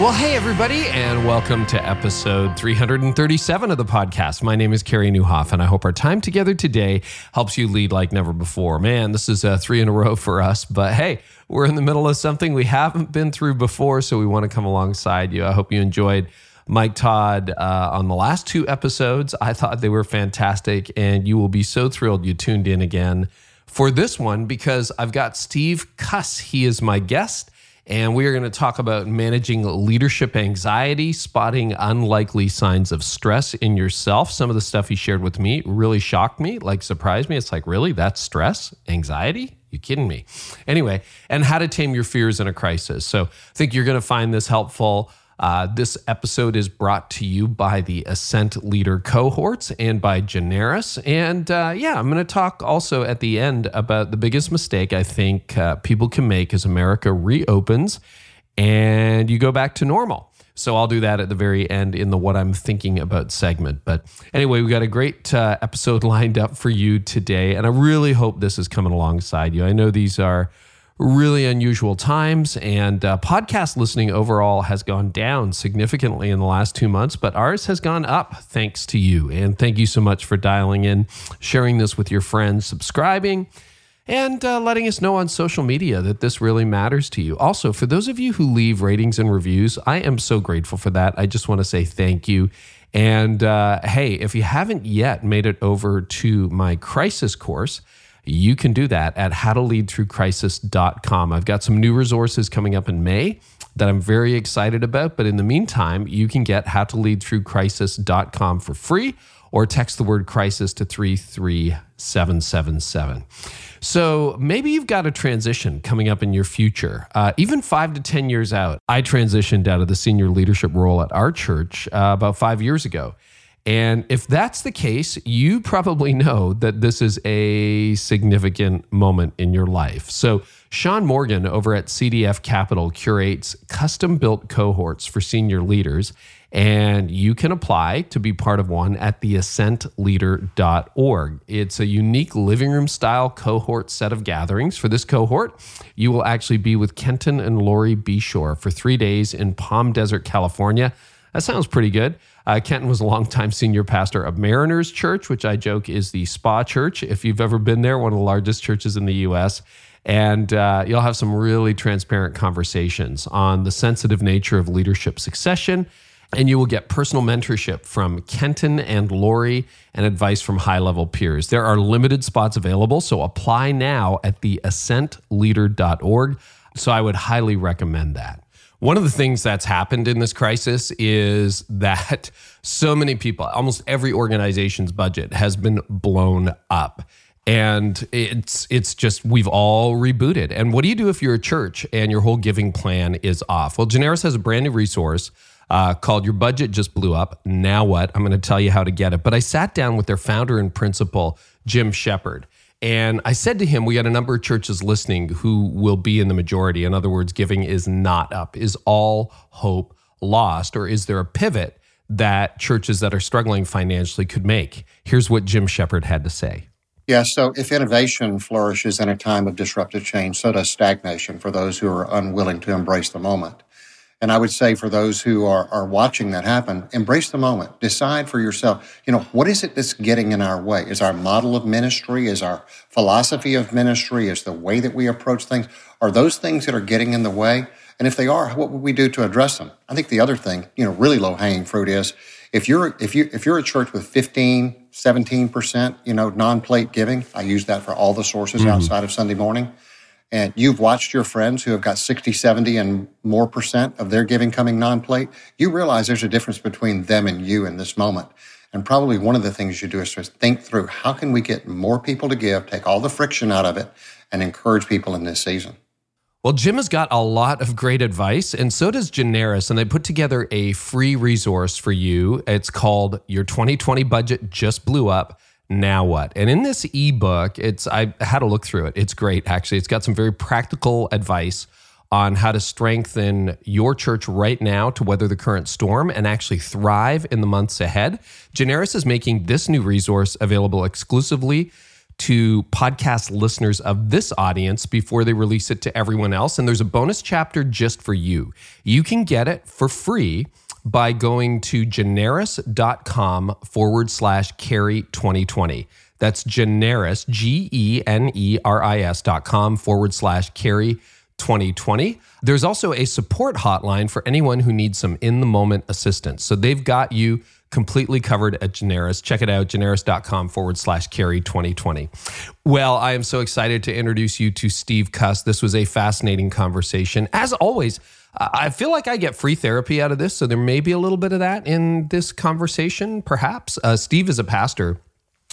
Well, hey, everybody, and welcome to episode 337 of the podcast. My name is Carey Nieuwhof, and I hope our time together today helps you lead like never before. Man, this is a three in a row for us, but hey, we're in the middle of something we haven't been through before, so we want to come alongside you. I hope you enjoyed Mike Todd uh, on the last two episodes. I thought they were fantastic, and you will be so thrilled you tuned in again for this one because I've got Steve Cuss. He is my guest. And we are going to talk about managing leadership anxiety, spotting unlikely signs of stress in yourself. Some of the stuff he shared with me really shocked me, like surprised me. It's like, really? That's stress? Anxiety? You kidding me? Anyway, and how to tame your fears in a crisis. So I think you're going to find this helpful. Uh, this episode is brought to you by the Ascent Leader cohorts and by Generis. And uh, yeah, I'm going to talk also at the end about the biggest mistake I think uh, people can make as America reopens and you go back to normal. So I'll do that at the very end in the what I'm thinking about segment. But anyway, we got a great uh, episode lined up for you today, and I really hope this is coming alongside you. I know these are really unusual times, and uh, podcast listening overall has gone down significantly in the last two months, but ours has gone up thanks to you. And thank you so much for dialing in, sharing this with your friends, subscribing and uh, letting us know on social media that this really matters to you. Also, for those of you who leave ratings and reviews, I am so grateful for that. I just want to say thank you. And uh, hey, if you haven't yet made it over to my crisis course, you can do that at howtoleadthroughcrisis.com. I've got some new resources coming up in May that I'm very excited about. But in the meantime, you can get howtoleadthroughcrisis.com for free or text the word crisis to 33777. So maybe you've got a transition coming up in your future, uh, even five to 10 years out. I transitioned out of the senior leadership role at our church uh, about five years ago. And if that's the case, you probably know that this is a significant moment in your life. So, Sean Morgan over at CDF Capital curates custom built cohorts for senior leaders, and you can apply to be part of one at theascentleader.org. It's a unique living room style cohort set of gatherings. For this cohort, you will actually be with Kenton and Lori Beshore for three days in Palm Desert, California. That sounds pretty good. Uh, Kenton was a longtime senior pastor of Mariners Church, which I joke is the spa church. If you've ever been there, one of the largest churches in the U.S. And uh, you'll have some really transparent conversations on the sensitive nature of leadership succession. And you will get personal mentorship from Kenton and Lori and advice from high level peers. There are limited spots available, so apply now at the theascentleader.org. So I would highly recommend that. One of the things that's happened in this crisis is that so many people, almost every organization's budget has been blown up. And it's it's just we've all rebooted. And what do you do if you're a church and your whole giving plan is off? Well, Generis has a brand new resource uh, called Your Budget Just Blew Up. Now what? I'm going to tell you how to get it. But I sat down with their founder and principal, Jim Shepard. And I said to him, we got a number of churches listening who will be in the majority. In other words, giving is not up. Is all hope lost? Or is there a pivot that churches that are struggling financially could make? Here's what Jim Shepard had to say. Yeah, so if innovation flourishes in a time of disruptive change, so does stagnation for those who are unwilling to embrace the moment. And I would say for those who are, are watching that happen, embrace the moment. Decide for yourself, you know, what is it that's getting in our way? Is our model of ministry? Is our philosophy of ministry? Is the way that we approach things? Are those things that are getting in the way? And if they are, what would we do to address them? I think the other thing, you know, really low hanging fruit is if you're, if you, if you're a church with 15, 17%, you know, non-plate giving, I use that for all the sources mm-hmm. outside of Sunday morning and you've watched your friends who have got 60, 70 and more percent of their giving coming non-plate, you realize there's a difference between them and you in this moment. And probably one of the things you do is to think through how can we get more people to give, take all the friction out of it, and encourage people in this season. Well, Jim has got a lot of great advice, and so does Generis. And they put together a free resource for you. It's called Your 2020 Budget Just Blew Up now what? And in this ebook, it's I had to look through it. It's great actually. It's got some very practical advice on how to strengthen your church right now to weather the current storm and actually thrive in the months ahead, Generis is making this new resource available exclusively to podcast listeners of this audience before they release it to everyone else. And there's a bonus chapter just for you. You can get it for free by going to generis.com forward slash carey 2020. That's generis, G E N E R I S dot com forward slash carey 2020. There's also a support hotline for anyone who needs some in the moment assistance. So they've got you completely covered at Generis. Check it out, generis.com forward slash carey 2020. Well, I am so excited to introduce you to Steve Cuss. This was a fascinating conversation. As always, I feel like I get free therapy out of this, so there may be a little bit of that in this conversation, perhaps. Uh, Steve is a pastor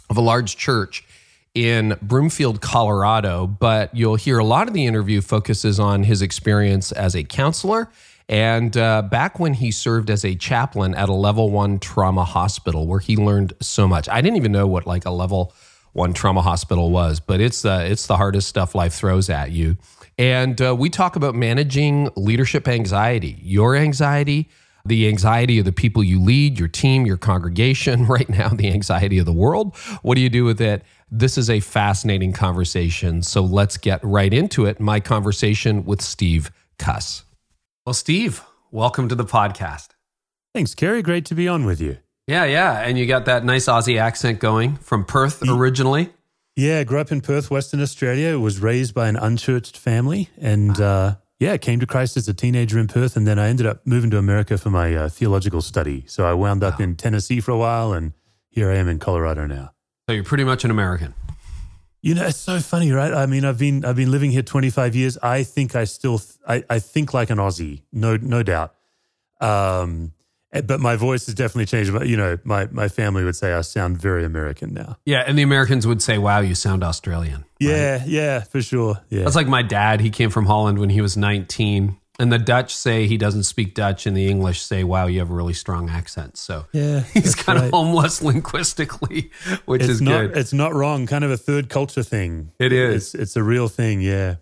of a large church in Broomfield, Colorado, but you'll hear a lot of the interview focuses on his experience as a counselor and uh, back when he served as a chaplain at a level one trauma hospital, where he learned so much. I didn't even know what like a level one trauma hospital was, but it's the it's the hardest stuff life throws at you. And uh, we talk about managing leadership anxiety, your anxiety, the anxiety of the people you lead, your team, your congregation, right now, the anxiety of the world. What do you do with it? This is a fascinating conversation. So let's get right into it. My conversation with Steve Cuss. Well, Steve, welcome to the podcast. Thanks, Carey. Great to be on with you. Yeah, yeah. And you got that nice Aussie accent going from Perth originally. Yeah, grew up in Perth, Western Australia. Was raised by an unchurched family, and uh, yeah, came to Christ as a teenager in Perth, and then I ended up moving to America for my uh, theological study. So I wound up wow. in Tennessee for a while, and here I am in Colorado now. So you're pretty much an American. You know, it's so funny, right? I mean, I've been I've been living here 25 years. I think I still I, I think like an Aussie, no no doubt. Um, eh, but my voice has definitely changed. But you know, my my family would say I sound very American now. Yeah, and the Americans would say, "Wow, you sound Australian." Yeah, yeah, for sure. Yeah, that's like my dad. He came from Holland when he was 19, and the Dutch say he doesn't speak Dutch, and the English say, "Wow, you have a really strong accent." So yeah, he's kind right. of homeless linguistically, which it's is not, good. It's not wrong. Kind of a third culture thing. It is. It's, it's a real thing. Yeah.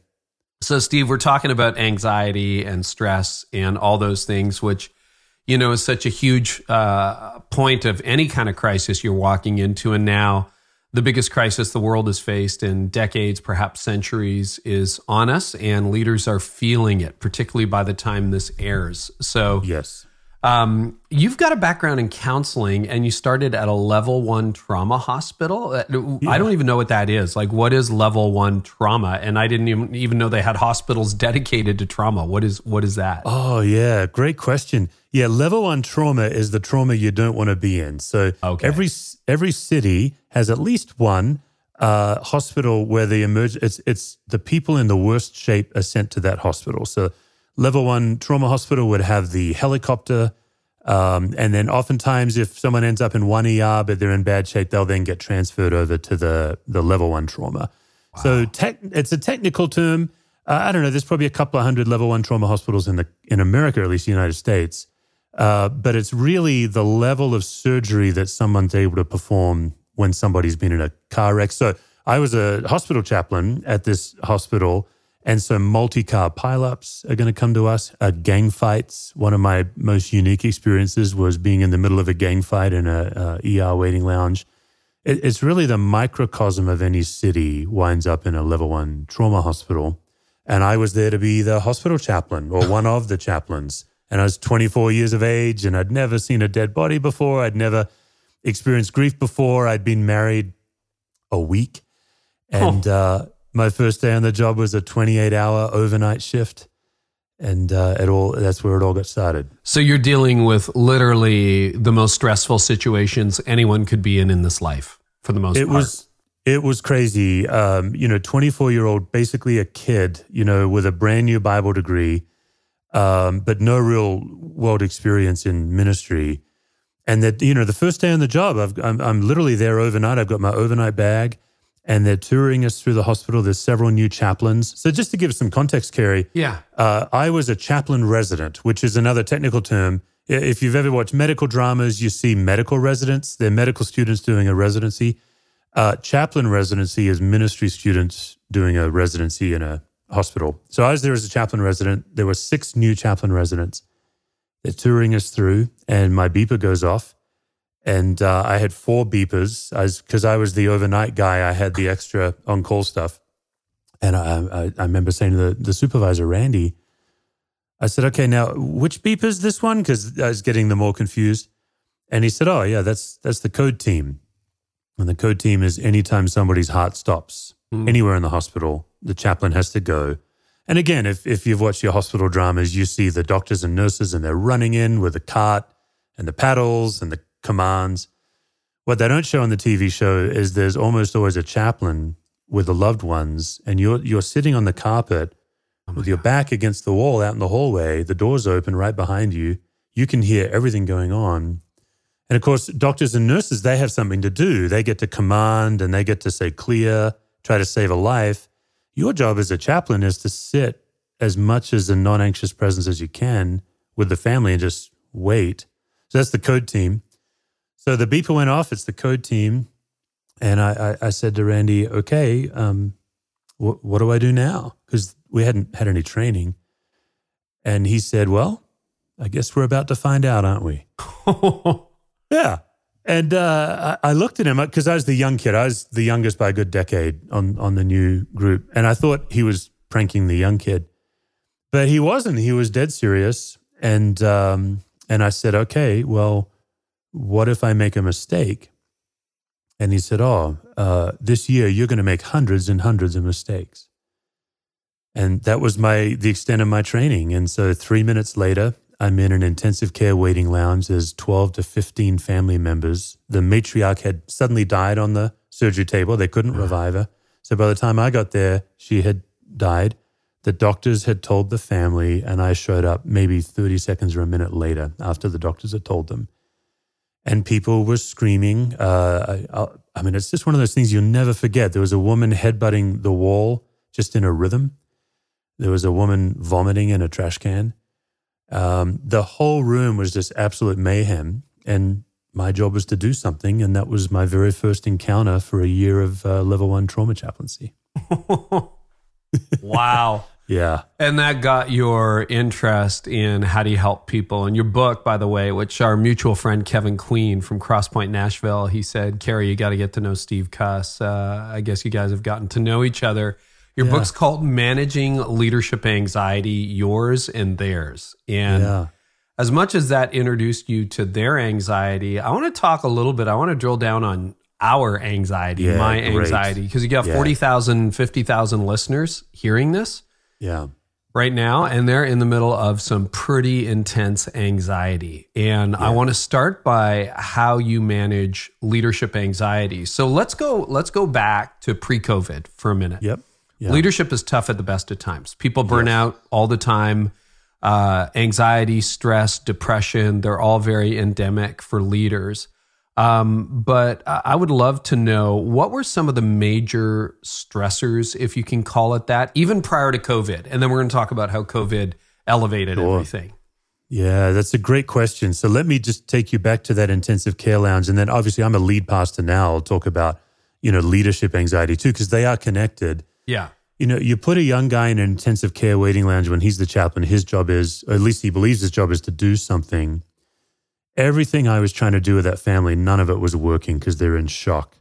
So, Steve, we're talking about anxiety and stress and all those things, which you know is such a huge uh, point of any kind of crisis you're walking into, and now the biggest crisis the world has faced in decades, perhaps centuries, is on us, and leaders are feeling it, particularly by the time this airs. So, yes. Um, you've got a background in counseling and you started at a level one trauma hospital. Uh, yeah. I don't even know what that is. Like, what is level one trauma? And I didn't even, even know they had hospitals dedicated to trauma. What is, what is that? Oh, yeah. Great question. Yeah. Level one trauma is the trauma you don't want to be in. So okay. every, every city has at least one uh, hospital where the emerge, it's, it's the people in the worst shape are sent to that hospital. So, level one trauma hospital would have the helicopter. Um, and then oftentimes, if someone ends up in one ER but they're in bad shape, they'll then get transferred over to the, the level one trauma. Wow. So tech, it's a technical term. Uh, I don't know. There's probably a couple of hundred level one trauma hospitals in the in America, at least the United States. Uh, but it's really the level of surgery that someone's able to perform when somebody's been in a car wreck. So I was a hospital chaplain at this hospital and so multi-car pileups are going to come to us. Uh, gang fights. One of my most unique experiences was being in the middle of a gang fight in a, a ER waiting lounge. It, it's really the microcosm of any city winds up in a level one trauma hospital. And I was there to be the hospital chaplain or one of the chaplains. And I was 24 years of age and I'd never seen a dead body before. I'd never experienced grief before. I'd been married a week. And, oh. uh, my first day on the job was a 28 hour overnight shift and uh, it all that's where it all got started so you're dealing with literally the most stressful situations anyone could be in in this life for the most it part was it was crazy um, you know 24 year old basically a kid you know with a brand new bible degree um, but no real world experience in ministry and that you know the first day on the job I've, I'm, I'm literally there overnight i've got my overnight bag and they're touring us through the hospital. There's several new chaplains. So just to give some context, Carey. yeah, uh, I was a chaplain resident, which is another technical term. If you've ever watched medical dramas, you see medical residents. They're medical students doing a residency. Uh, chaplain residency is ministry students doing a residency in a hospital. So I was there as a chaplain resident. There were six new chaplain residents. They're touring us through, and my beeper goes off. And uh, I had four beepers because I, I, was the overnight guy. I had the extra on call stuff. And I, I, I remember saying to the, the supervisor, Randy, I said, okay, now which beep is this one? Because I was getting them all confused. And he said, oh, yeah, that's, that's the code team. And the code team is anytime somebody's heart stops mm. anywhere in the hospital, the chaplain has to go. And again, if, if you've watched your hospital dramas, you see the doctors and nurses and they're running in with the cart and the paddles and the commands. What they don't show on the TV show is there's almost always a chaplain with the loved ones, and you're you're sitting on the carpet oh with your God. back against the wall out in the hallway. The door's open right behind you. You can hear everything going on. And of course, doctors and nurses, they have something to do. They get to command and they get to say clear, try to save a life. Your job as a chaplain is to sit as much as a non anxious presence as you can with the family and just wait. So that's the code team. So the beeper went off. It's the code team. And I, I, I said to Randy, okay, um, wh- what do I do now? Because we hadn't had any training. And he said, well, I guess we're about to find out, aren't we? yeah. And uh, I, looked at him because I was the young kid. I was the youngest by a good decade on, on the new group. And I thought he was pranking the young kid. But he wasn't. He was dead serious. And, um, and I said, okay, well, what if I make a mistake? And he said, Oh, uh, this year you're going to make hundreds and hundreds of mistakes. And that was my the extent of my training. And so three minutes later, I'm in an intensive care waiting lounge. There's 12 to 15 family members. The matriarch had suddenly died on the surgery table. They couldn't revive her. So by the time I got there, she had died. The doctors had told the family, and I showed up maybe 30 seconds or a minute later after the doctors had told them and people were screaming. Uh, I, I, mean, it's just one of those things you'll never forget. There was a woman headbutting the wall just in a rhythm. There was a woman vomiting in a trash can. Um, the whole room was just absolute mayhem. And my job was to do something. And that was my very first encounter for a year of uh, level one trauma chaplaincy. wow. Yeah. And that got your interest in how do you help people. And your book, by the way, which our mutual friend Kevin Queen from Crosspoint Nashville, he said, Carey, you got to get to know Steve Cuss. Uh, I guess you guys have gotten to know each other. Your yeah. book's called Managing Leadership Anxiety, Yours and Theirs. And yeah. as much as that introduced you to their anxiety, I want to talk a little bit. I want to drill down on our anxiety, yeah, my anxiety, because you got yeah. 40,000, 50,000 listeners hearing this. Yeah. Right now, and they're in the middle of some pretty intense anxiety. And. I want to start by how you manage leadership anxiety. So let's go, let's go back to pre-COVID for a minute. Yep. Yep. Leadership is tough at the best of times. People burn yes. out all the time. Uh, anxiety, stress, depression, they're all very endemic for leaders. Um, but I would love to know what were some of the major stressors, if you can call it that, even prior to COVID. And then we're going to talk about how COVID elevated sure. everything. Yeah, that's a great question. So let me just take you back to that intensive care lounge. And then obviously I'm a lead pastor now. I'll talk about, you know, leadership anxiety too, because they are connected. Yeah. You know, you put a young guy in an intensive care waiting lounge when he's the chaplain, his job is, at least he believes his job is to do something everything I was trying to do with that family, none of it was working because they're in shock.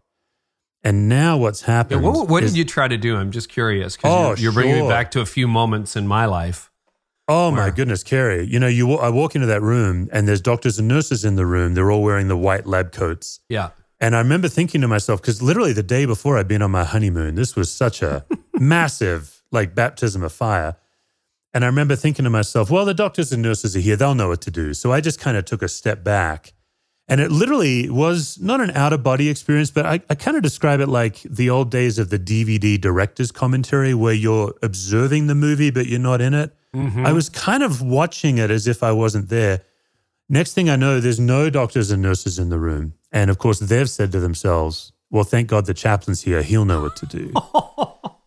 And now what's happened? Yeah, what, what is, did you try to do? I'm just curious because oh, you're, you're bringing sure. me back to a few moments in my life. Oh where, my goodness, Carey! You know, you I walk into that room and there's doctors and nurses in the room. They're all wearing the white lab coats. Yeah. And I remember thinking to myself, because literally the day before I'd been on my honeymoon, this was such a massive like baptism of fire. And I remember thinking to myself, well, the doctors and nurses are here. They'll know what to do. So I just kind of took a step back. And it literally was not an out of body experience, but I, I kind of describe it like the old days of the DVD director's commentary where you're observing the movie, but you're not in it. Mm-hmm. I was kind of watching it as if I wasn't there. Next thing I know, there's no doctors and nurses in the room. And of course, they've said to themselves, well, thank God the chaplain's here. He'll know what to do.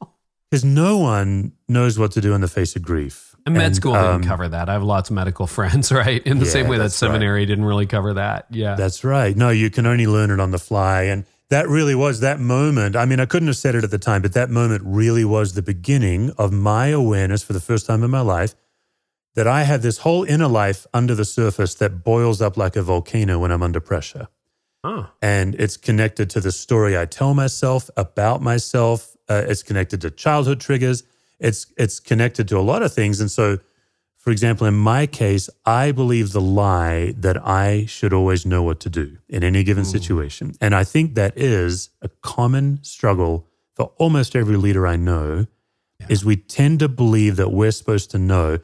because no one knows what to do in the face of grief. And med and, school didn't um, cover that. I have lots of medical friends, right? In the yeah, same way that seminary right. didn't really cover that. Yeah. That's right. No, you can only learn it on the fly. And that really was that moment. I mean, I couldn't have said it at the time, but that moment really was the beginning of my awareness for the first time in my life that I have this whole inner life under the surface that boils up like a volcano when I'm under pressure. Oh. And it's connected to the story I tell myself about myself. Uh, it's connected to childhood triggers. It's it's connected to a lot of things. And so for example, in my case, I believe the lie that I should always know what to do in any given Ooh. situation. And I think that is a common struggle for almost every leader I know yeah. is we tend to believe that we're supposed to know.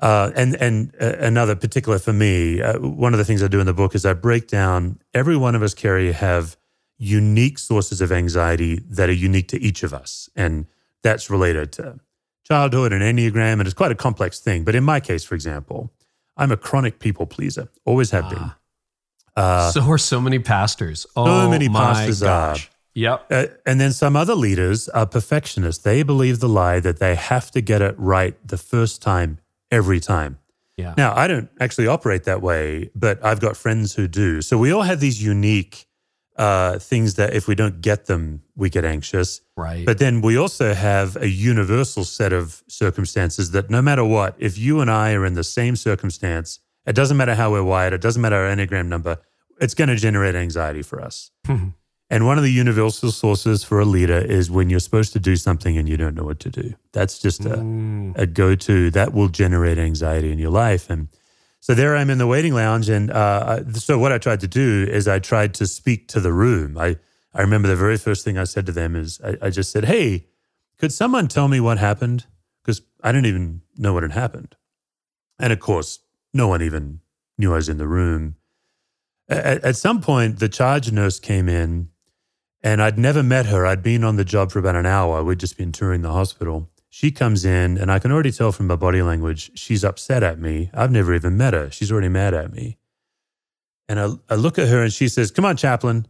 Uh, and and uh, another particular for me, uh, one of the things I do in the book is I break down every one of us, Carey have unique sources of anxiety that are unique to each of us. And that's related to childhood and Enneagram, and it's quite a complex thing. But in my case, for example, I'm a chronic people pleaser, always have been. Ah. Uh, so are so many pastors. Oh, so many pastors gosh. are. Yep. Uh, and then some other leaders are perfectionists. They believe the lie that they have to get it right the first time, every time. Yeah. Now, I don't actually operate that way, but I've got friends who do. So we all have these unique uh, things that if we don't get them, we get anxious. Right. But then we also have a universal set of circumstances that no matter what, if you and I are in the same circumstance, it doesn't matter how we're wired, it doesn't matter our Enneagram number, it's going to generate anxiety for us. and one of the universal sources for a leader is when you're supposed to do something and you don't know what to do. That's just a, mm. a go to that will generate anxiety in your life. And so there I'm in the waiting lounge, and uh, so what I tried to do is I tried to speak to the room. I I remember the very first thing I said to them is I, I just said, "Hey, could someone tell me what happened?" Because I didn't even know what had happened, and of course, no one even knew I was in the room. At, at some point, the charge nurse came in, and I'd never met her. I'd been on the job for about an hour. We'd just been touring the hospital. She comes in, and I can already tell from her body language, she's upset at me. I've never even met her. She's already mad at me. And I, I look at her, and she says, Come on, chaplain.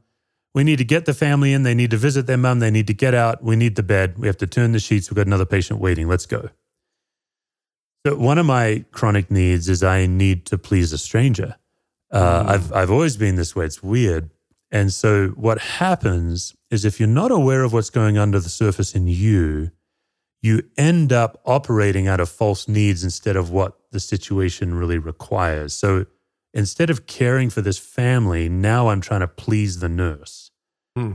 We need to get the family in. They need to visit their mom. They need to get out. We need the bed. We have to turn the sheets. We've got another patient waiting. Let's go. So, one of my chronic needs is I need to please a stranger. Uh, mm. I've, I've always been this way. It's weird. And so, what happens is if you're not aware of what's going under the surface in you, you end up operating out of false needs instead of what the situation really requires. So instead of caring for this family, now I'm trying to please the nurse. Hmm.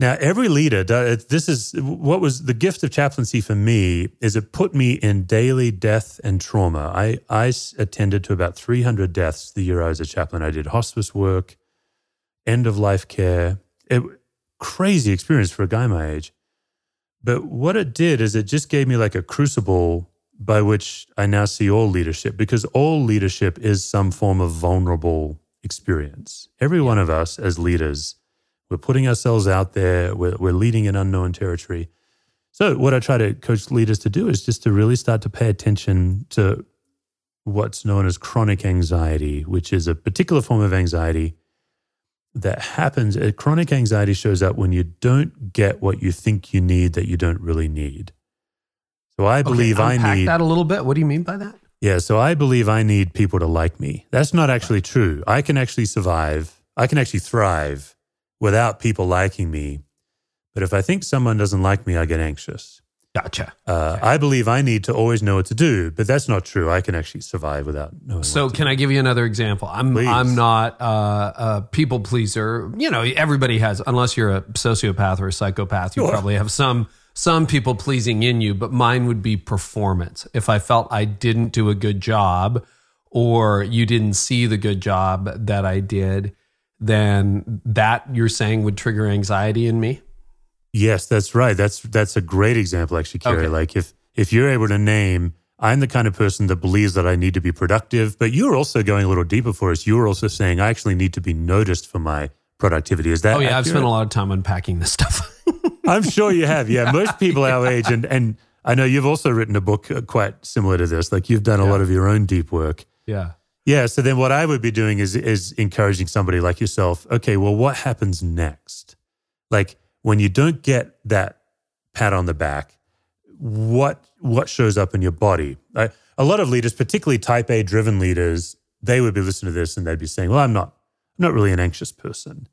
Now, every leader, this is what was the gift of chaplaincy for me is it put me in daily death and trauma. I, I attended to about 300 deaths the year I was a chaplain. I did hospice work, end of life care. It, crazy experience for a guy my age. But what it did is it just gave me like a crucible by which I now see all leadership because all leadership is some form of vulnerable experience. Every one of us as leaders, we're putting ourselves out there, we're, we're leading in unknown territory. So, what I try to coach leaders to do is just to really start to pay attention to what's known as chronic anxiety, which is a particular form of anxiety that happens, chronic anxiety shows up when you don't get what you think you need that you don't really need. So I believe okay, I need that a little bit. What do you mean by that? Yeah, so I believe I need people to like me. That's not actually true. I can actually survive. I can actually thrive without people liking me. But if I think someone doesn't like me, I get anxious. Gotcha. Uh, I believe I need to always know what to do, but that's not true. I can actually survive without knowing. So, can I give you another example? I'm Please. I'm not uh, a people pleaser. You know, everybody has, unless you're a sociopath or a psychopath, you sure. probably have some some people pleasing in you. But mine would be performance. If I felt I didn't do a good job, or you didn't see the good job that I did, then that you're saying would trigger anxiety in me. Yes, that's right. That's that's a great example, actually, Carey. Okay. Like if if you're able to name, I'm the kind of person that believes that I need to be productive, but you're also going a little deeper for us. You're also saying I actually need to be noticed for my productivity. Is that? Oh yeah, accurate? I've spent a lot of time unpacking this stuff. I'm sure you have. Yeah, most people our age, and and I know you've also written a book uh, quite similar to this. Like you've done a yeah. lot of your own deep work. Yeah. Yeah. So then, what I would be doing is is encouraging somebody like yourself. Okay, well, what happens next? Like when you don't get that pat on the back, what what shows up in your body? I, a lot of leaders, particularly type A driven leaders, they would be listening to this and they'd be saying, "Well, I'm not, I'm not really an anxious person."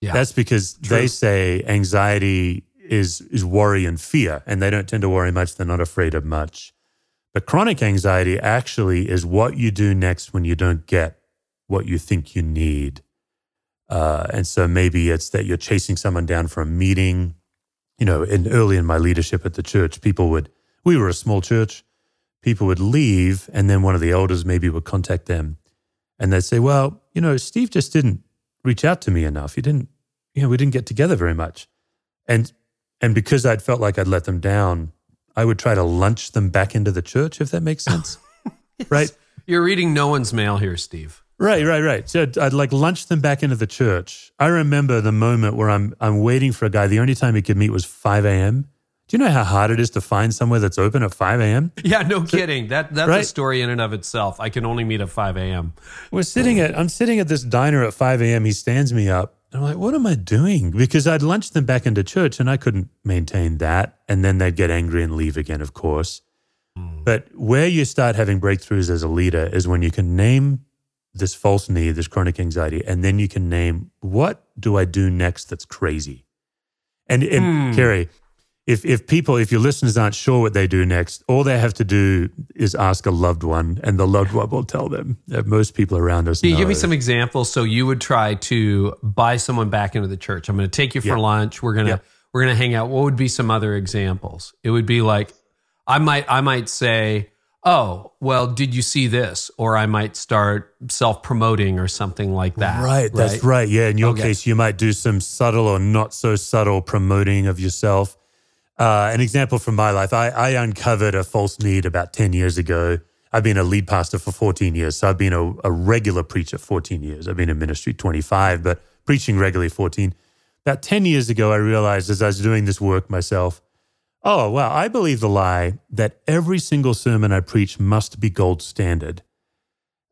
Yeah. That's because True. they say anxiety is is worry and fear, and they don't tend to worry much. They're not afraid of much. But chronic anxiety actually is what you do next when you don't get what you think you need. Uh, and so maybe it's that you're chasing someone down for a meeting. You know, in, early in my leadership at the church, people would, we were a small church, people would leave, and then one of the elders maybe would contact them and they'd say, Well, you know, Steve just didn't reach out to me enough. He didn't, you know, we didn't get together very much. And and because I'd felt like I'd let them down, I would try to lunch them back into the church, if that makes sense. right? You're reading no one's mail here, Steve. Right, right, right. So I'd, I'd, like lunch them back into the church. I remember the moment where I'm I'm waiting for a guy. The only time he could meet was 5 a.m. Do you know how hard it is to find somewhere that's open at 5 a.m.? Yeah, no so, kidding. That that's right? a story in and of itself. I can only meet at 5 a.m. We're sitting at I'm sitting at this diner at 5 a.m. He stands me up. And I'm like, what am I doing? Because I'd lunch them back into church and I couldn't maintain that. And then they'd get angry and leave again, of course. Mm. But where you start having breakthroughs as a leader is when you can name this false need, this chronic anxiety, and then you can name what do I do next that's crazy. And, and mm. Carey, if if people, if your listeners aren't sure what they do next, all they have to do is ask a loved one, and the loved one will tell them. That most people around us. Can you give me some examples? So you would try to buy someone back into the church. I'm going to take you for yeah. lunch. We're gonna yeah. we're gonna hang out. What would be some other examples? It would be like I might I might say oh, well, did you see this? Or I might start self promoting or something like that. Right, right, that's right. Yeah, in your okay. case, you might do some subtle or not so subtle promoting of yourself. Uh, an example from my life I, I, uncovered a false need about 10 years ago. I've been a lead pastor for 14 years. So I've been a, a regular preacher 14 years. I've been in ministry 25, but preaching regularly 14. About 10 years ago, I realized as I was doing this work myself, Oh, well, I believe the lie that every single sermon I preach must be gold standard.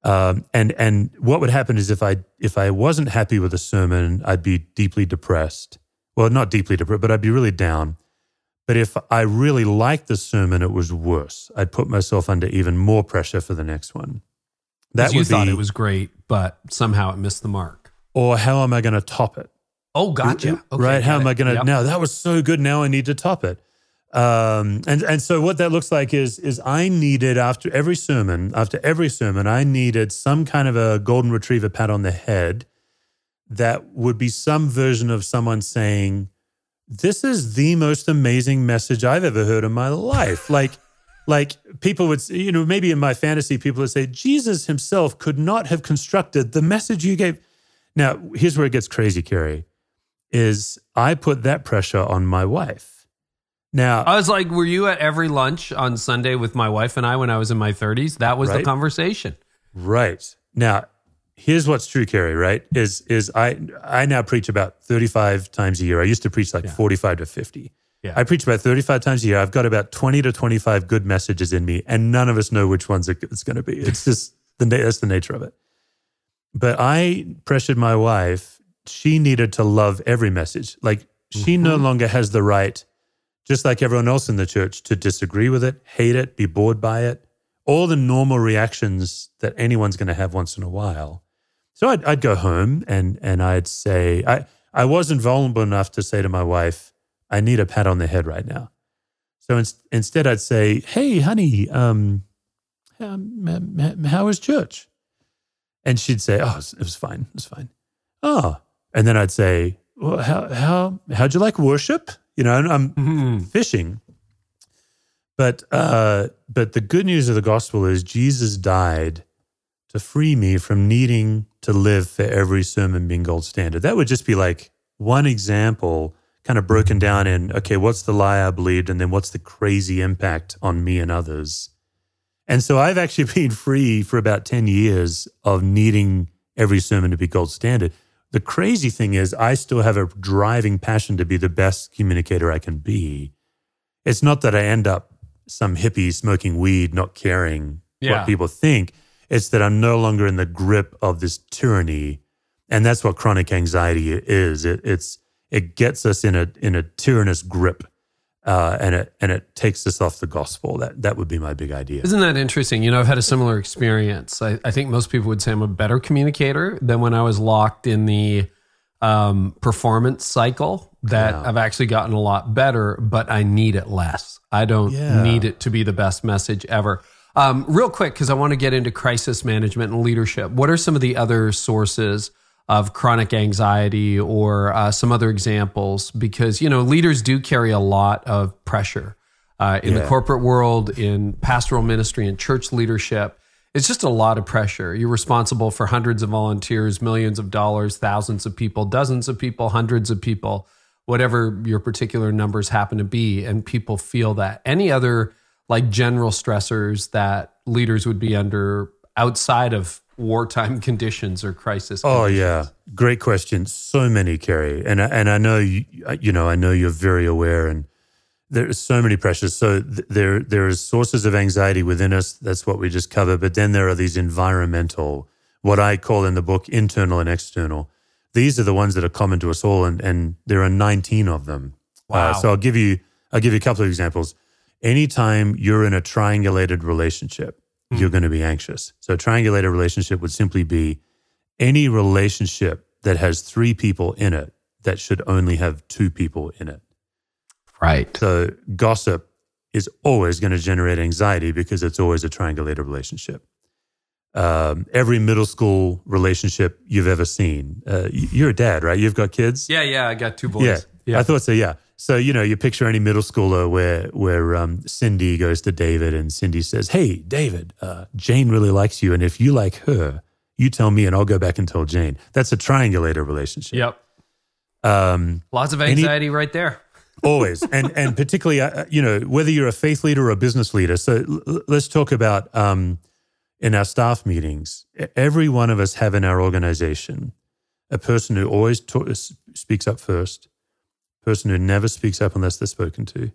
Um, and and what would happen is if I if I wasn't happy with a sermon, I'd be deeply depressed. Well, not deeply depressed, but I'd be really down. But if I really liked the sermon, it was worse. I'd put myself under even more pressure for the next one. That you thought be, it was great, but somehow it missed the mark. Or how am I going to top it? Oh, gotcha. Okay, right? How am I going to? Yep. Now that was so good. Now I need to top it. Um, and and so what that looks like is is I needed after every sermon, after every sermon, I needed some kind of a golden retriever pat on the head that would be some version of someone saying, "This is the most amazing message I've ever heard in my life." Like like people would you know maybe in my fantasy people would say Jesus himself could not have constructed the message you gave. Now, here's where it gets crazy, Carey. Is I put that pressure on my wife now, I was like, were you at every lunch on Sunday with my wife and I when I was in my 30s? That was right? the conversation. Right. Now, here's what's true, Carey, right? Is is I I now preach about 35 times a year. I used to preach like yeah. 45 to 50. Yeah. I preach about 35 times a year. I've got about 20 to 25 good messages in me, and none of us know which ones it's going to be. It's just the that's the nature of it. But I pressured my wife. She needed to love every message. Like she mm-hmm. no longer has the right just like everyone else in the church, to disagree with it, hate it, be bored by it, all the normal reactions that anyone's going to have once in a while. So I'd, I'd go home and and I'd say I I wasn't vulnerable enough to say to my wife, I need a pat on the head right now. So in, instead, I'd say, Hey, honey, um, um, how was church? And she'd say, Oh, it was fine. It was fine. Oh, and then I'd say, Well, how how how'd you like worship? You know, I'm mm-hmm. fishing. But uh, but the good news of the gospel is Jesus died to free me from needing to live for every sermon being gold standard. That would just be like one example, kind of broken down in okay, what's the lie I believed, and then what's the crazy impact on me and others. And so I've actually been free for about 10 years of needing every sermon to be gold standard. The crazy thing is, I still have a driving passion to be the best communicator I can be. It's not that I end up some hippie smoking weed, not caring yeah. what people think. It's that I'm no longer in the grip of this tyranny. And that's what chronic anxiety is. It, it's it gets us in a in a tyrannous grip uh, and it and it takes us off the gospel. That that would be my big idea. Isn't that interesting? You know, I've had a similar experience. I, I think most people would say I'm a better communicator than when I was locked in the um, performance cycle that Yeah. I've actually gotten a lot better, but I need it less. I don't Yeah. need it to be the best message ever. Um, real quick, because I want to get into crisis management and leadership. What are some of the other sources of chronic anxiety or uh, some other examples? Because, you know, leaders do carry a lot of pressure uh, in the corporate world, in pastoral ministry, and church leadership. It's just a lot of pressure. You're responsible for hundreds of volunteers, millions of dollars, thousands of people, dozens of people, hundreds of people, whatever your particular numbers happen to be. And people feel that. Any other like general stressors that leaders would be under outside of wartime conditions or crisis? Oh conditions? yeah, great question. So many, Carey, and I- and I know you. You know, I know you're very aware, and there are so many pressures. So th- there there is sources of anxiety within us. That's what we just covered. But then there are these environmental, what I call in the book, internal and external. These are the ones that are common to us all, and and there are 19 of them. Wow. Uh, so I'll give you I'll give you a couple of examples. Anytime you're in a triangulated relationship, you're going to be anxious. So a triangulated relationship would simply be any relationship that has three people in it that should only have two people in it. Right. So gossip is always going to generate anxiety because it's always a triangulated relationship. Um, every middle school relationship you've ever seen, uh, you're a dad, right? You've got kids. Yeah, yeah. I got two boys. Yeah, yeah. I thought so. Yeah. So you know, you picture any middle schooler where where um, Cindy goes to David and Cindy says, "Hey, David, uh, Jane really likes you, and if you like her, you tell me, and I'll go back and tell Jane." That's a triangulator relationship. Yep. Um, Lots of anxiety right there. always, and and particularly, uh, you know, whether you're a faith leader or a business leader. So l- let's talk about um, in our staff meetings. Every one of us have in our organization a person who always ta- speaks up first, person who never speaks up unless they're spoken to.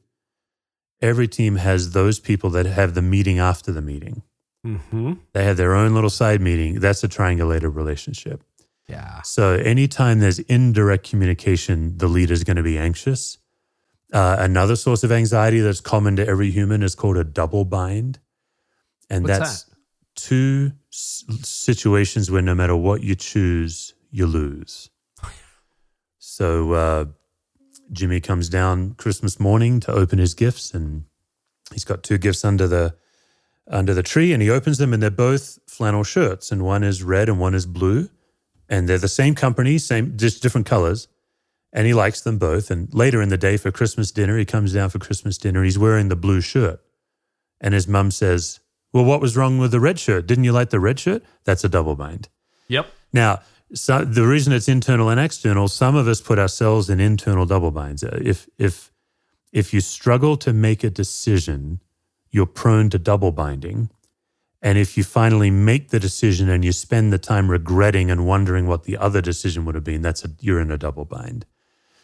Every team has those people that have the meeting after the meeting. Mm-hmm. They have their own little side meeting. That's a triangulated relationship. Yeah. So anytime there's indirect communication, the leader is going to be anxious. Uh, another source of anxiety that's common to every human is called a double bind, and What's that's two s- situations where no matter what you choose, you lose. So uh, Jimmy comes down Christmas morning to open his gifts, and he's got two gifts under the under the tree, and he opens them, and they're both flannel shirts, and one is red and one is blue and they're the same company, same just different colors. And he likes them both. And later in the day for Christmas dinner, he comes down for Christmas dinner. He's wearing the blue shirt, and his mum says, "Well, what was wrong with the red shirt? Didn't you like the red shirt?" That's a double bind. Yep. Now, so the reason it's internal and external, some of us put ourselves in internal double binds. Uh, If if if you struggle to make a decision, you're prone to double binding. And if you finally make the decision and you spend the time regretting and wondering what the other decision would have been, that's a you're in a double bind.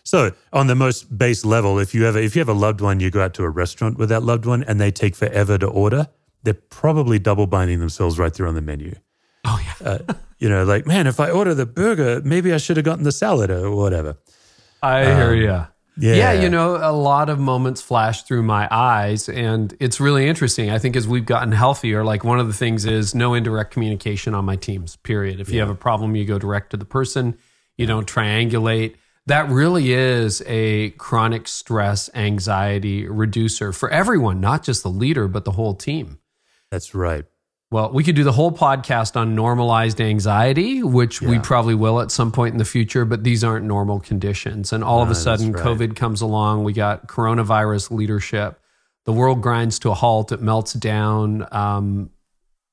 So on the most base level, if you ever if you have a loved one, you go out to a restaurant with that loved one and they take forever to order, they're probably double binding themselves right there on the menu. Oh yeah. Uh, you know, like, man, if I order the burger, maybe I should have gotten the salad or whatever. I hear you. Um, Yeah. you know, a lot of moments flash through my eyes, and it's really interesting. I think as we've gotten healthier, like one of the things is no indirect communication on my teams, period. If you have a problem, you go direct to the person, you don't triangulate. That really is a chronic stress, anxiety reducer for everyone, not just the leader, but the whole team. That's right. Well, we could do the whole podcast on normalized anxiety, which we probably will at some point in the future, but these aren't normal conditions. And all of a sudden, right. COVID comes along. We got coronavirus leadership. The world grinds to a halt. It melts down. Um,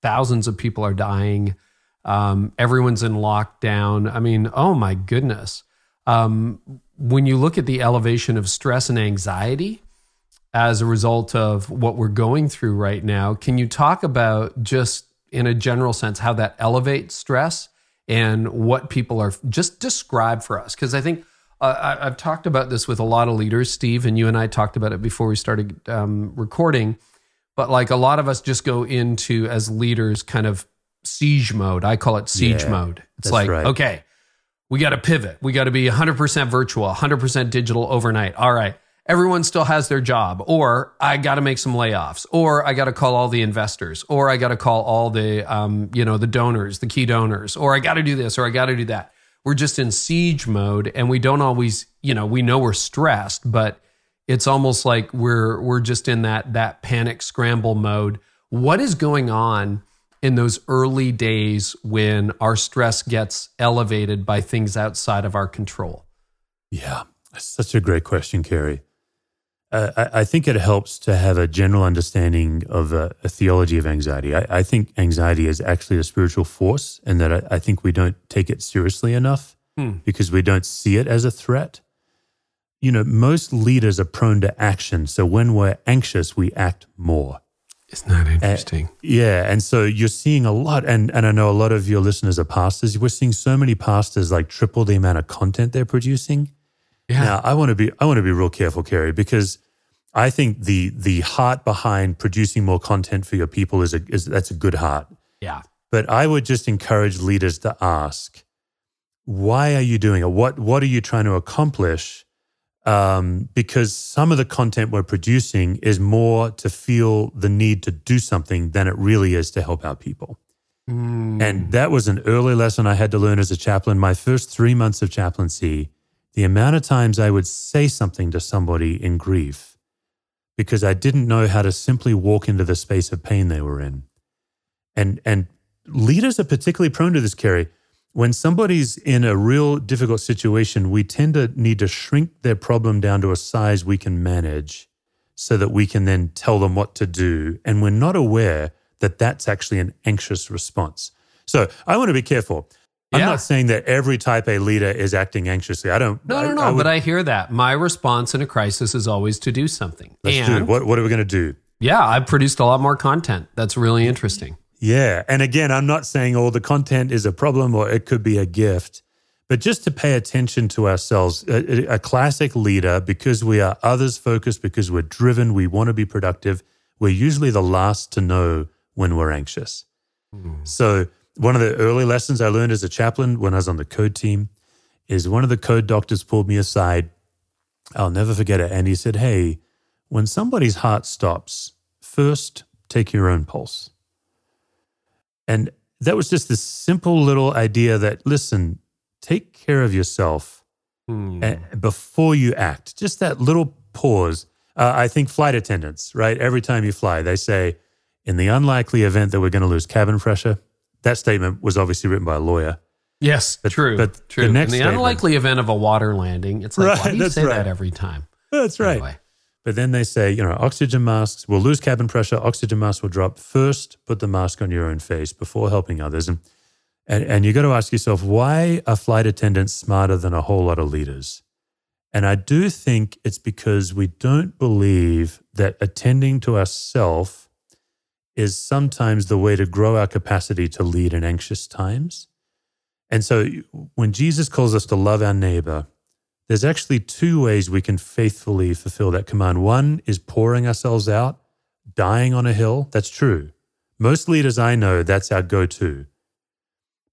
thousands of people are dying. Um, everyone's in lockdown. I mean, oh my goodness. Um, when you look at the elevation of stress and anxiety, as a result of what we're going through right now. Can you talk about just in a general sense how that elevates stress and what people are just describe for us? Because I think uh, I, I've talked about this with a lot of leaders, Steve, and you and I talked about it before we started um, recording. But like a lot of us just go into as leaders kind of siege mode. I call it siege Yeah, mode. It's like, right. okay, we got to pivot. We got to be 100% virtual, 100% digital overnight. All right. Everyone still has their job, or I got to make some layoffs, or I got to call all the investors, or I got to call all the, um, you know, the donors, the key donors, or I got to do this, or I got to do that. we're just in siege mode and we don't always, you know, we know we're stressed, but it's almost like we're we're just in that that panic scramble mode. What is going on in those early days when our stress gets elevated by things outside of our control? Yeah, such a great question, Carey. Uh, I, I, think it helps to have a general understanding of a, a theology of anxiety. I, I, think anxiety is actually a spiritual force, and that I, I think we don't take it seriously enough hmm. because we don't see it as a threat. You know, most leaders are prone to action. So when we're anxious, we act more. Isn't that interesting? Uh, yeah. And so you're seeing a lot, and, and I know a lot of your listeners are pastors. We're seeing so many pastors like triple the amount of content they're producing yeah. Now, I want to be I want to be real careful, Carey, because I think the the heart behind producing more content for your people is a is that's a good heart. Yeah. But I would just encourage leaders to ask, why are you doing it? What what are you trying to accomplish? Um, because some of the content we're producing is more to feel the need to do something than it really is to help our people. Mm. And that was an early lesson I had to learn as a chaplain. My first three months of chaplaincy, the amount of times I would say something to somebody in grief because I didn't know how to simply walk into the space of pain they were in. And and leaders are particularly prone to this, Carey. When somebody's in a real difficult situation, we tend to need to shrink their problem down to a size we can manage so that we can then tell them what to do. And we're not aware that that's actually an anxious response. So I want to be careful. I'm not saying that every type A leader is acting anxiously. I don't. No, no, no. I, I would, but I hear that. My response in a crisis is always to do something. Let's and, do it. What, what are we going to do? Yeah, I've produced a lot more content. That's really interesting. Yeah. And again, I'm not saying all the content is a problem or it could be a gift, but just to pay attention to ourselves. A, a classic leader, because we are others focused, because we're driven, we want to be productive, we're usually the last to know when we're anxious. Mm. So, one of the early lessons I learned as a chaplain when I was on the code team is one of the code doctors pulled me aside. I'll never forget it. And he said, Hey, when somebody's heart stops, first take your own pulse. And that was just this simple little idea that, listen, take care of yourself hmm. before you act. Just that little pause. Uh, I think flight attendants, right? Every time you fly, they say, in the unlikely event that we're going to lose cabin pressure, that statement was obviously written by a lawyer. Yes, but, true. But true. The next In the unlikely event of a water landing, it's like right, why do you say right. that every time? That's right. Anyway. But then they say, you know, oxygen masks will lose cabin pressure. Oxygen masks will drop. First, put the mask on your own face before helping others. And and, and you got to ask yourself, why are flight attendants smarter than a whole lot of leaders? And I do think it's because we don't believe that attending to ourselves is sometimes the way to grow our capacity to lead in anxious times. And so when Jesus calls us to love our neighbor, there's actually two ways we can faithfully fulfill that command. One is pouring ourselves out, dying on a hill. That's true. Most leaders I know, that's our go to.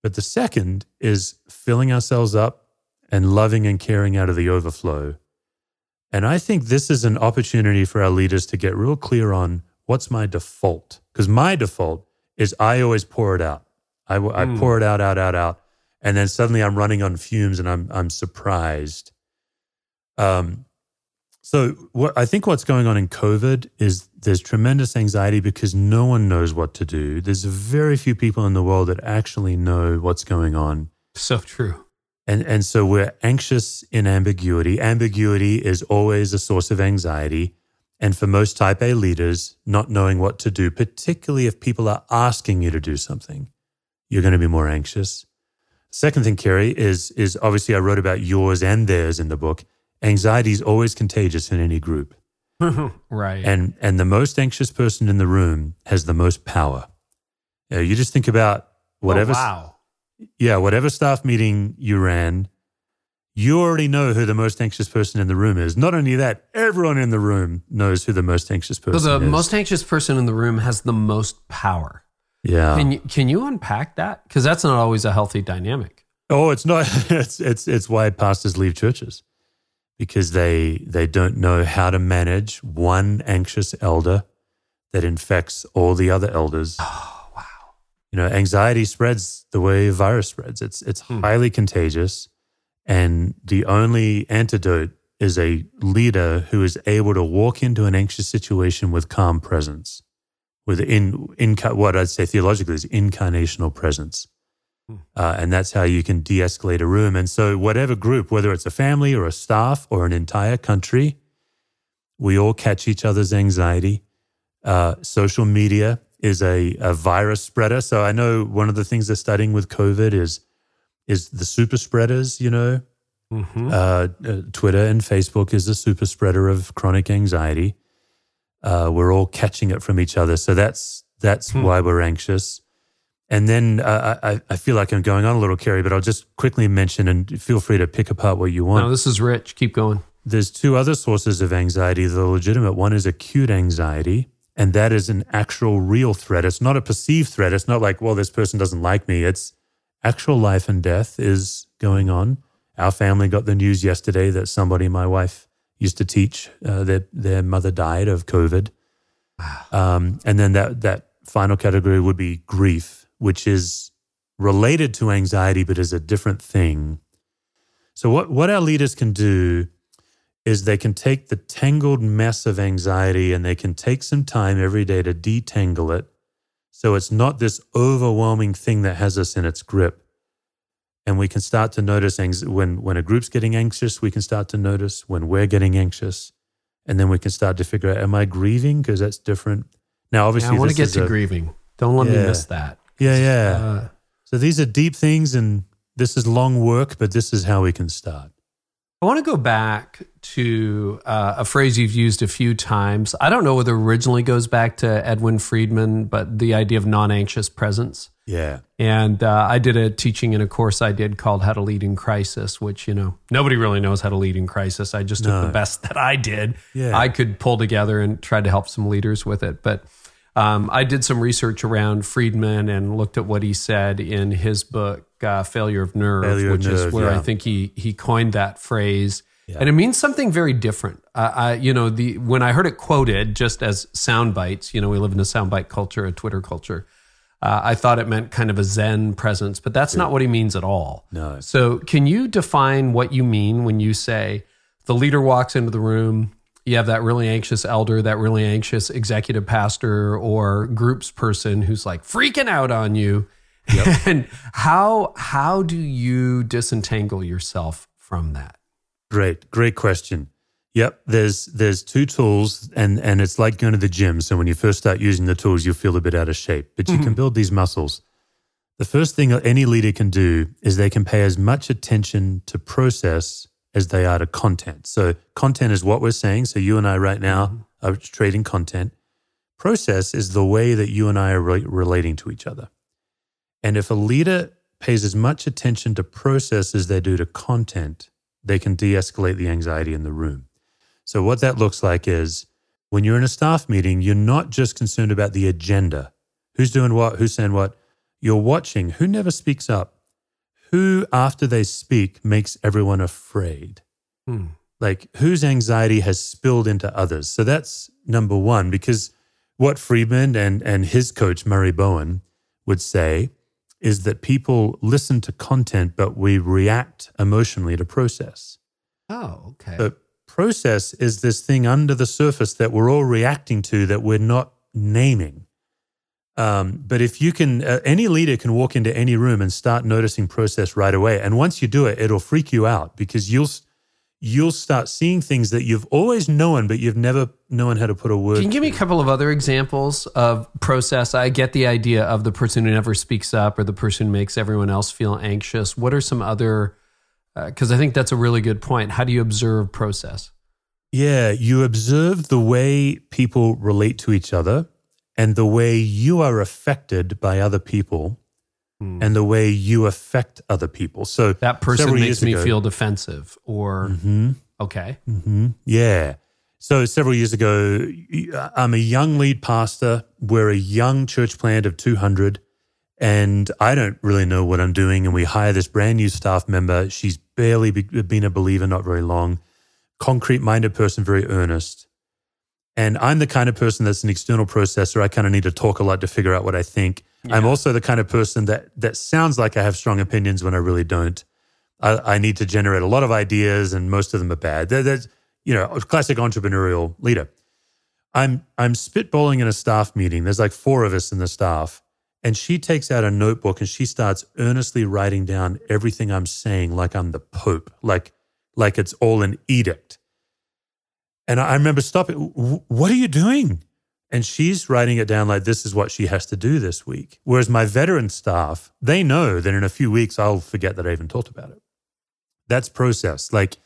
But the second is filling ourselves up and loving and caring out of the overflow. And I think this is an opportunity for our leaders to get real clear on what's my default? Because my default is I always pour it out. I, I mm. pour it out, out, out, out, and then suddenly I'm running on fumes and I'm I'm surprised. Um, so what I think what's going on in COVID is there's tremendous anxiety because no one knows what to do. There's very few people in the world that actually know what's going on. So true. And and so we're anxious in ambiguity. Ambiguity is always a source of anxiety. And for most type A leaders, not knowing what to do, particularly if people are asking you to do something, you're going to be more anxious. Second thing, Carey, is, is obviously I wrote about yours and theirs in the book. Anxiety is always contagious in any group. right. And, and the most anxious person in the room has the most power. You, know, you just think about oh, whatever. Oh, wow. Yeah, whatever staff meeting you ran, you already know who the most anxious person in the room is. Not only that, everyone in the room knows who the most anxious person is. so the is. most anxious person in the room has the most power. Yeah. Can you can you unpack that? Because that's not always a healthy dynamic. Oh, it's not. It's it's it's why pastors leave churches because they they don't know how to manage one anxious elder that infects all the other elders. Oh wow! You know, anxiety spreads the way a virus spreads. It's it's hmm. highly contagious, and the only antidote is a leader who is able to walk into an anxious situation with calm presence, with in, in what I'd say theologically is incarnational presence. Hmm. Uh, and that's how you can de escalate a room. And so, whatever group, whether it's a family or a staff or an entire country, we all catch each other's anxiety. Uh, social media is a, a virus spreader. So, I know one of the things they're studying with COVID is is the super spreaders, you know, Mm-hmm. Uh, uh, Twitter and Facebook is a super spreader of chronic anxiety. Uh, we're all catching it from each other, so that's that's hmm. why we're anxious. And then uh, I, I feel like I'm going on a little, Carey, but I'll just quickly mention and feel free to pick apart what you want. No, this is rich. Keep going. There's two other sources of anxiety. The legitimate one is acute anxiety, and that is an actual real threat. It's not a perceived threat. It's not like, well, this person doesn't like me. It's actual life and death is going on. Our family got the news yesterday that somebody my wife used to teach, uh, their their mother died of COVID. Um, and then that that final category would be grief, which is related to anxiety, but is a different thing. So what what our leaders can do is they can take the tangled mess of anxiety and they can take some time every day to detangle it. So it's not this overwhelming thing that has us in its grip. And we can start to notice when when a group's getting anxious we can start to notice when we're getting anxious. And then we can start to figure out am i grieving? Because that's different. Now obviously yeah, i want to get to a, grieving. Don't let yeah, me miss that. Yeah yeah. uh, so these are deep things and this is long work but this is how we can start I want to go back to uh, a phrase you've used a few times. I don't know whether originally goes back to Edwin Friedman, but the idea of non anxious presence. Yeah. And uh, I did a teaching in a course I did called How to Lead in Crisis, which, you know, nobody really knows how to lead in crisis. I just no. took the best that I did. Yeah. I could pull together and try to help some leaders with it. But um, I did some research around Friedman and looked at what he said in his book uh, failure of nerve, failure which nerve, is where yeah. I think he he coined that phrase. Yeah. And it means something very different. Uh, I, you know, the when I heard it quoted just as sound bites, you know, we live in a soundbite culture, a Twitter culture. Uh, I thought it meant kind of a Zen presence, but that's yeah. not what he means at all. No. So, can you define what you mean when you say the leader walks into the room? You have that really anxious elder, that really anxious executive pastor or groups person who's like freaking out on you Yep. and how how do you disentangle yourself from that? Great, great question. Yep, there's there's two tools, and and it's like going to the gym. So when you first start using the tools, you'll feel a bit out of shape, but you mm-hmm. can build these muscles. The first thing any leader can do is they can pay as much attention to process as they are to content. So content is what we're saying. So you and I right now mm-hmm. are trading content. Process is the way that you and I are re- relating to each other. And if a leader pays as much attention to process as they do to content, they can de escalate the anxiety in the room. So, what that looks like is when you're in a staff meeting, you're not just concerned about the agenda who's doing what, who's saying what. You're watching who never speaks up, who, after they speak, makes everyone afraid. Hmm. Like whose anxiety has spilled into others. So, that's number one, because what Friedman and, and his coach, Murray Bowen, would say is that people listen to content, but we react emotionally to process. Oh, okay. So process is this thing under the surface that we're all reacting to that we're not naming. Um, but if you can, uh, any leader can walk into any room and start noticing process right away. And once you do it, it'll freak you out because you'll you'll start seeing things that you've always known, but you've never known how to put a word. Can you give me a couple of other examples of process? I get the idea of the person who never speaks up or the person who makes everyone else feel anxious. What are some other? Because uh, I think that's a really good point. How do you observe process? Yeah, you observe the way people relate to each other and the way you are affected by other people mm. and the way you affect other people. So that person makes me ago, feel defensive or mm-hmm. okay. Mm-hmm. Yeah. So several years ago, I'm a young lead pastor. We're a young church plant of 200 and I don't really know what I'm doing. And we hire this brand new staff member. She's barely been a believer, not very long, concrete minded person, very earnest. And I'm the kind of person that's an external processor. I kind of need to talk a lot to figure out what I think. Yeah. I'm also the kind of person that that sounds like I have strong opinions when I really don't. I, I need to generate a lot of ideas, and most of them are bad. That's you know, a classic entrepreneurial leader. I'm I'm spitballing in a staff meeting. There's like four of us in the staff, and she takes out a notebook and she starts earnestly writing down everything I'm saying, like I'm the Pope, like like it's all an edict. And I remember stopping. What are you doing? And she's writing it down like this is what she has to do this week. Whereas my veteran staff, they know that in a few weeks I'll forget that I even talked about it. That's process. Like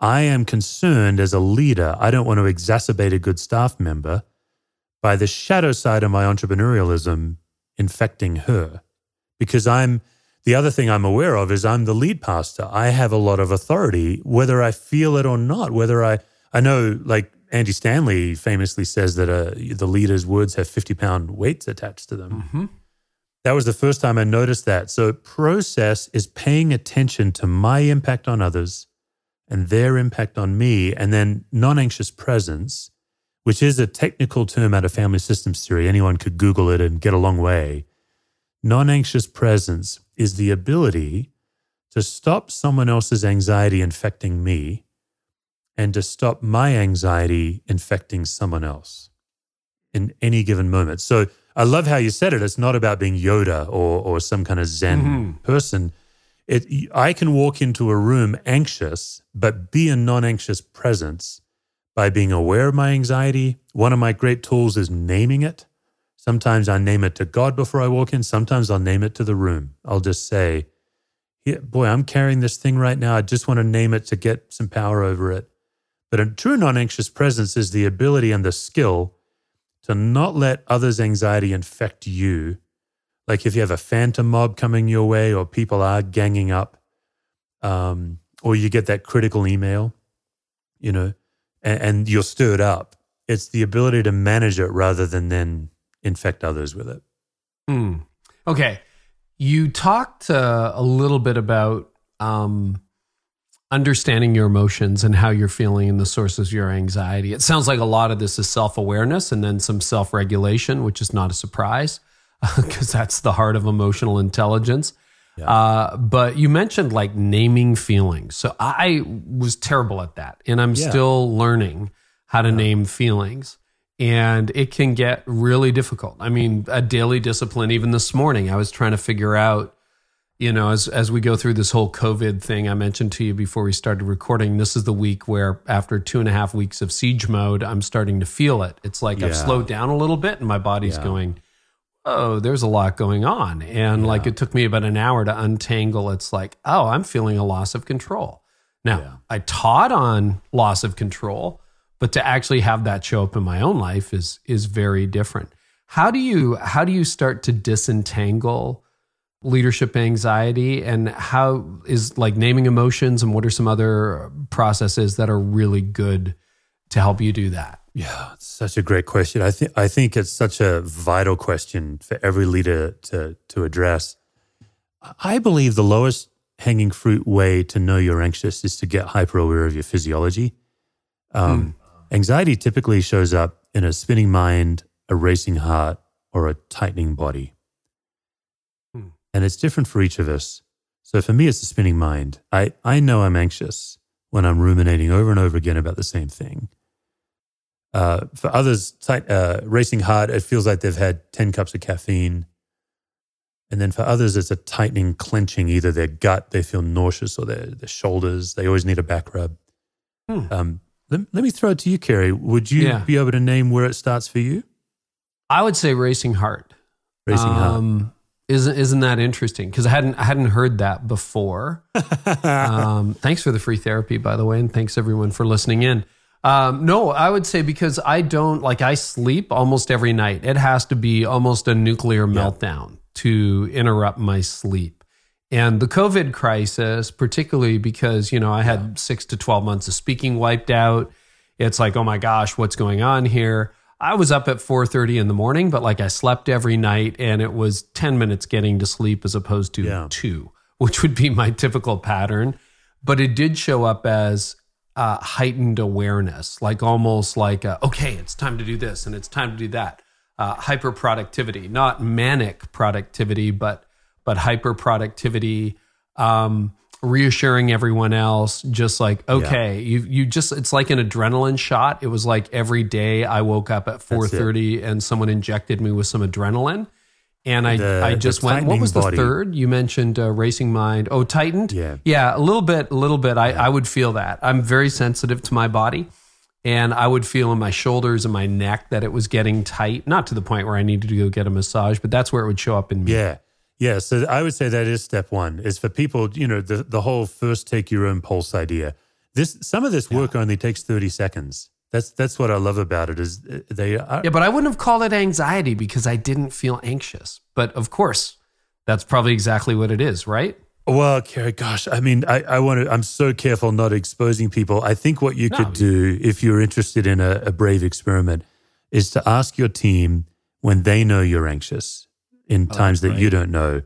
I am concerned as a leader, I don't want to exacerbate a good staff member by the shadow side of my entrepreneurialism infecting her. Because I'm the other thing I'm aware of is I'm the lead pastor. I have a lot of authority, whether I feel it or not, whether I I know like Andy Stanley famously says that uh, the leader's words have 50 pound weights attached to them. Mm-hmm. That was the first time I noticed that. So, process is paying attention to my impact on others and their impact on me. And then non anxious presence, which is a technical term out of family systems theory. Anyone could Google it and get a long way. Non anxious presence is the ability to stop someone else's anxiety infecting me and to stop my anxiety infecting someone else in any given moment. So I love how you said it. It's not about being Yoda or, or some kind of Zen mm-hmm. person. It, I can walk into a room anxious, but be a non anxious presence by being aware of my anxiety. One of my great tools is naming it. Sometimes I name it to God before I walk in. Sometimes I'll name it to the room. I'll just say, yeah, boy, I'm carrying this thing right now. I just want to name it to get some power over it. But a true non anxious presence is the ability and the skill to not let others' anxiety infect you. Like if you have a phantom mob coming your way or people are ganging up, um, or you get that critical email, you know, and, and you're stirred up. It's the ability to manage it rather than then infect others with it. Mm. Okay. You talked uh, a little bit about um, understanding your emotions and how you're feeling and the sources of your anxiety. It sounds like a lot of this is self awareness and then some self regulation, which is not a surprise because that's the heart of emotional intelligence. Yeah. Uh, but you mentioned like naming feelings. So I was terrible at that. And I'm yeah. still learning how to yeah. name feelings. And it can get really difficult. I mean, a daily discipline, even this morning, I was trying to figure out you know, as as we go through this whole COVID thing I mentioned to you before we started recording, this is the week where after two and a half weeks of siege mode, I'm starting to feel it. It's like yeah. I've slowed down a little bit and my body's yeah. going, Oh, there's a lot going on. And yeah. like it took me about an hour to untangle. It's like, oh, I'm feeling a loss of control. Now, I taught on loss of control, but to actually have that show up in my own life is is very different. How do you how do you start to disentangle leadership anxiety and how is like naming emotions and what are some other processes that are really good to help you do that? Yeah, it's such a great question. I think I think it's such a vital question for every leader to to address. I believe the lowest hanging fruit way to know you're anxious is to get hyper aware of your physiology. Um, hmm. Anxiety typically shows up in a spinning mind, a racing heart, or a tightening body and it's different for each of us. So for me, it's a spinning mind. I, I know I'm anxious when I'm ruminating over and over again about the same thing. Uh, for others, tight, uh, racing hard, it feels like they've had 10 cups of caffeine. And then for others, it's a tightening, clenching, either their gut, they feel nauseous, or their, their shoulders, they always need a back rub. Hmm. Um, let, let, me throw it to you, Carey. Would you yeah. be able to name where it starts for you? I would say racing heart. Racing um, heart. Isn't isn't that interesting? Because I hadn't I hadn't heard that before. um, thanks for the free therapy, by the way, and thanks everyone for listening in. Um, no, I would say because I don't like I sleep almost every night. It has to be almost a nuclear meltdown to interrupt my sleep. And the COVID crisis, particularly because you know I had yeah. six to twelve months of speaking wiped out. It's like, oh my gosh, what's going on here? I was up at 4:30 in the morning, but like I slept every night and it was 10 minutes getting to sleep as opposed to yeah. 2, which would be my typical pattern, but it did show up as uh, heightened awareness, like almost like a, okay, it's time to do this and it's time to do that. uh, hyper productivity, not manic productivity, but but hyper productivity. Um, reassuring everyone else just like okay yeah. you you just it's like an adrenaline shot. It was like every day i woke up at 4:30 and someone injected me with some adrenaline. And I, the, I just went what was the body. third? You mentioned uh, racing mind. Oh tightened yeah. Yeah a little bit a little bit. I, yeah. I would feel that. I'm very sensitive to my body and i would feel in my shoulders and my neck that it was getting tight. Not to the point where i needed to go get a massage but that's where it would show up in me. Yeah yeah, so I would say that is step one. Is for people, you know, the the whole first take your own pulse idea. This some of this work yeah. only takes thirty seconds. That's that's what I love about it. Is uh, they are, yeah, but I wouldn't have called it anxiety because I didn't feel anxious. But of course, that's probably exactly what it is, right? Well, Carey, gosh, I mean, I, I want to, I'm so careful not exposing people. I think what you no. could do if you're interested in a, a brave experiment is to ask your team when they know you're anxious in oh, times that you don't know.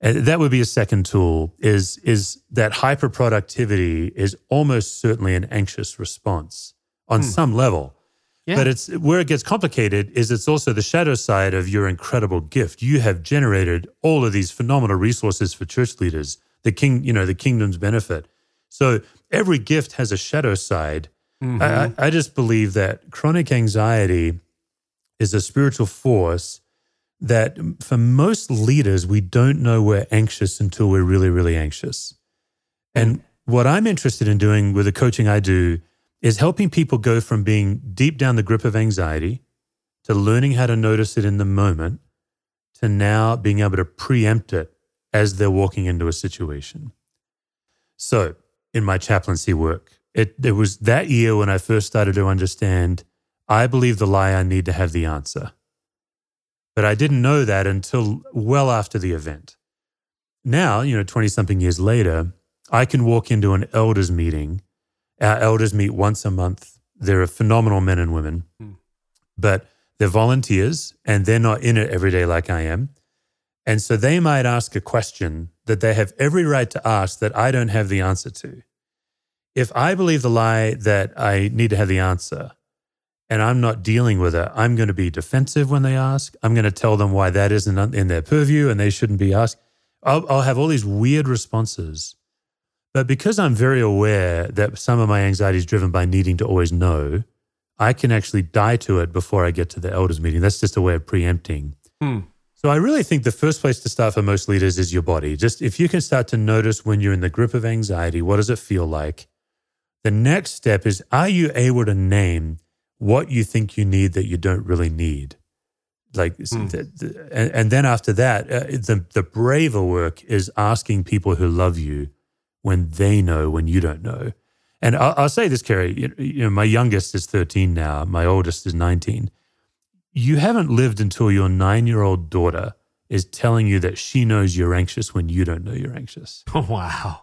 And that would be a second tool is is that hyper productivity is almost certainly an anxious response on hmm. some level. Yeah. But it's where it gets complicated is it's also the shadow side of your incredible gift. You have generated all of these phenomenal resources for church leaders, the king, you know, the kingdom's benefit. So every gift has a shadow side. Mm-hmm. I, I just believe that chronic anxiety is a spiritual force that for most leaders, we don't know we're anxious until we're really, really anxious. And what I'm interested in doing with the coaching I do is helping people go from being deep down the grip of anxiety to learning how to notice it in the moment to now being able to preempt it as they're walking into a situation. So, in my chaplaincy work, it, it was that year when I first started to understand I believe the lie I need to have the answer. But I didn't know that until well after the event. Now, you know, 20 something years later, I can walk into an elders meeting. Our elders meet once a month. They're phenomenal men and women, hmm. but they're volunteers and they're not in it every day like I am. And so they might ask a question that they have every right to ask that I don't have the answer to. If I believe the lie that I need to have the answer, and I'm not dealing with it, I'm going to be defensive when they ask. I'm going to tell them why that isn't in their purview and they shouldn't be asked. I'll, I'll have all these weird responses. But because I'm very aware that some of my anxiety is driven by needing to always know, I can actually die to it before I get to the elders meeting. That's just a way of preempting. Hmm. So I really think the first place to start for most leaders is your body. Just if you can start to notice when you're in the grip of anxiety, what does it feel like? The next step is are you able to name what you think you need that you don't really need. Like, mm. the, the, and, and, then after that, uh, the, the braver work is asking people who love you when they know, when you don't know. And I'll, I'll say this, Carey, you, you know, my youngest is 13 now, my oldest is 19. You haven't lived until your nine year old daughter is telling you that she knows you're anxious when you don't know you're anxious. Wow.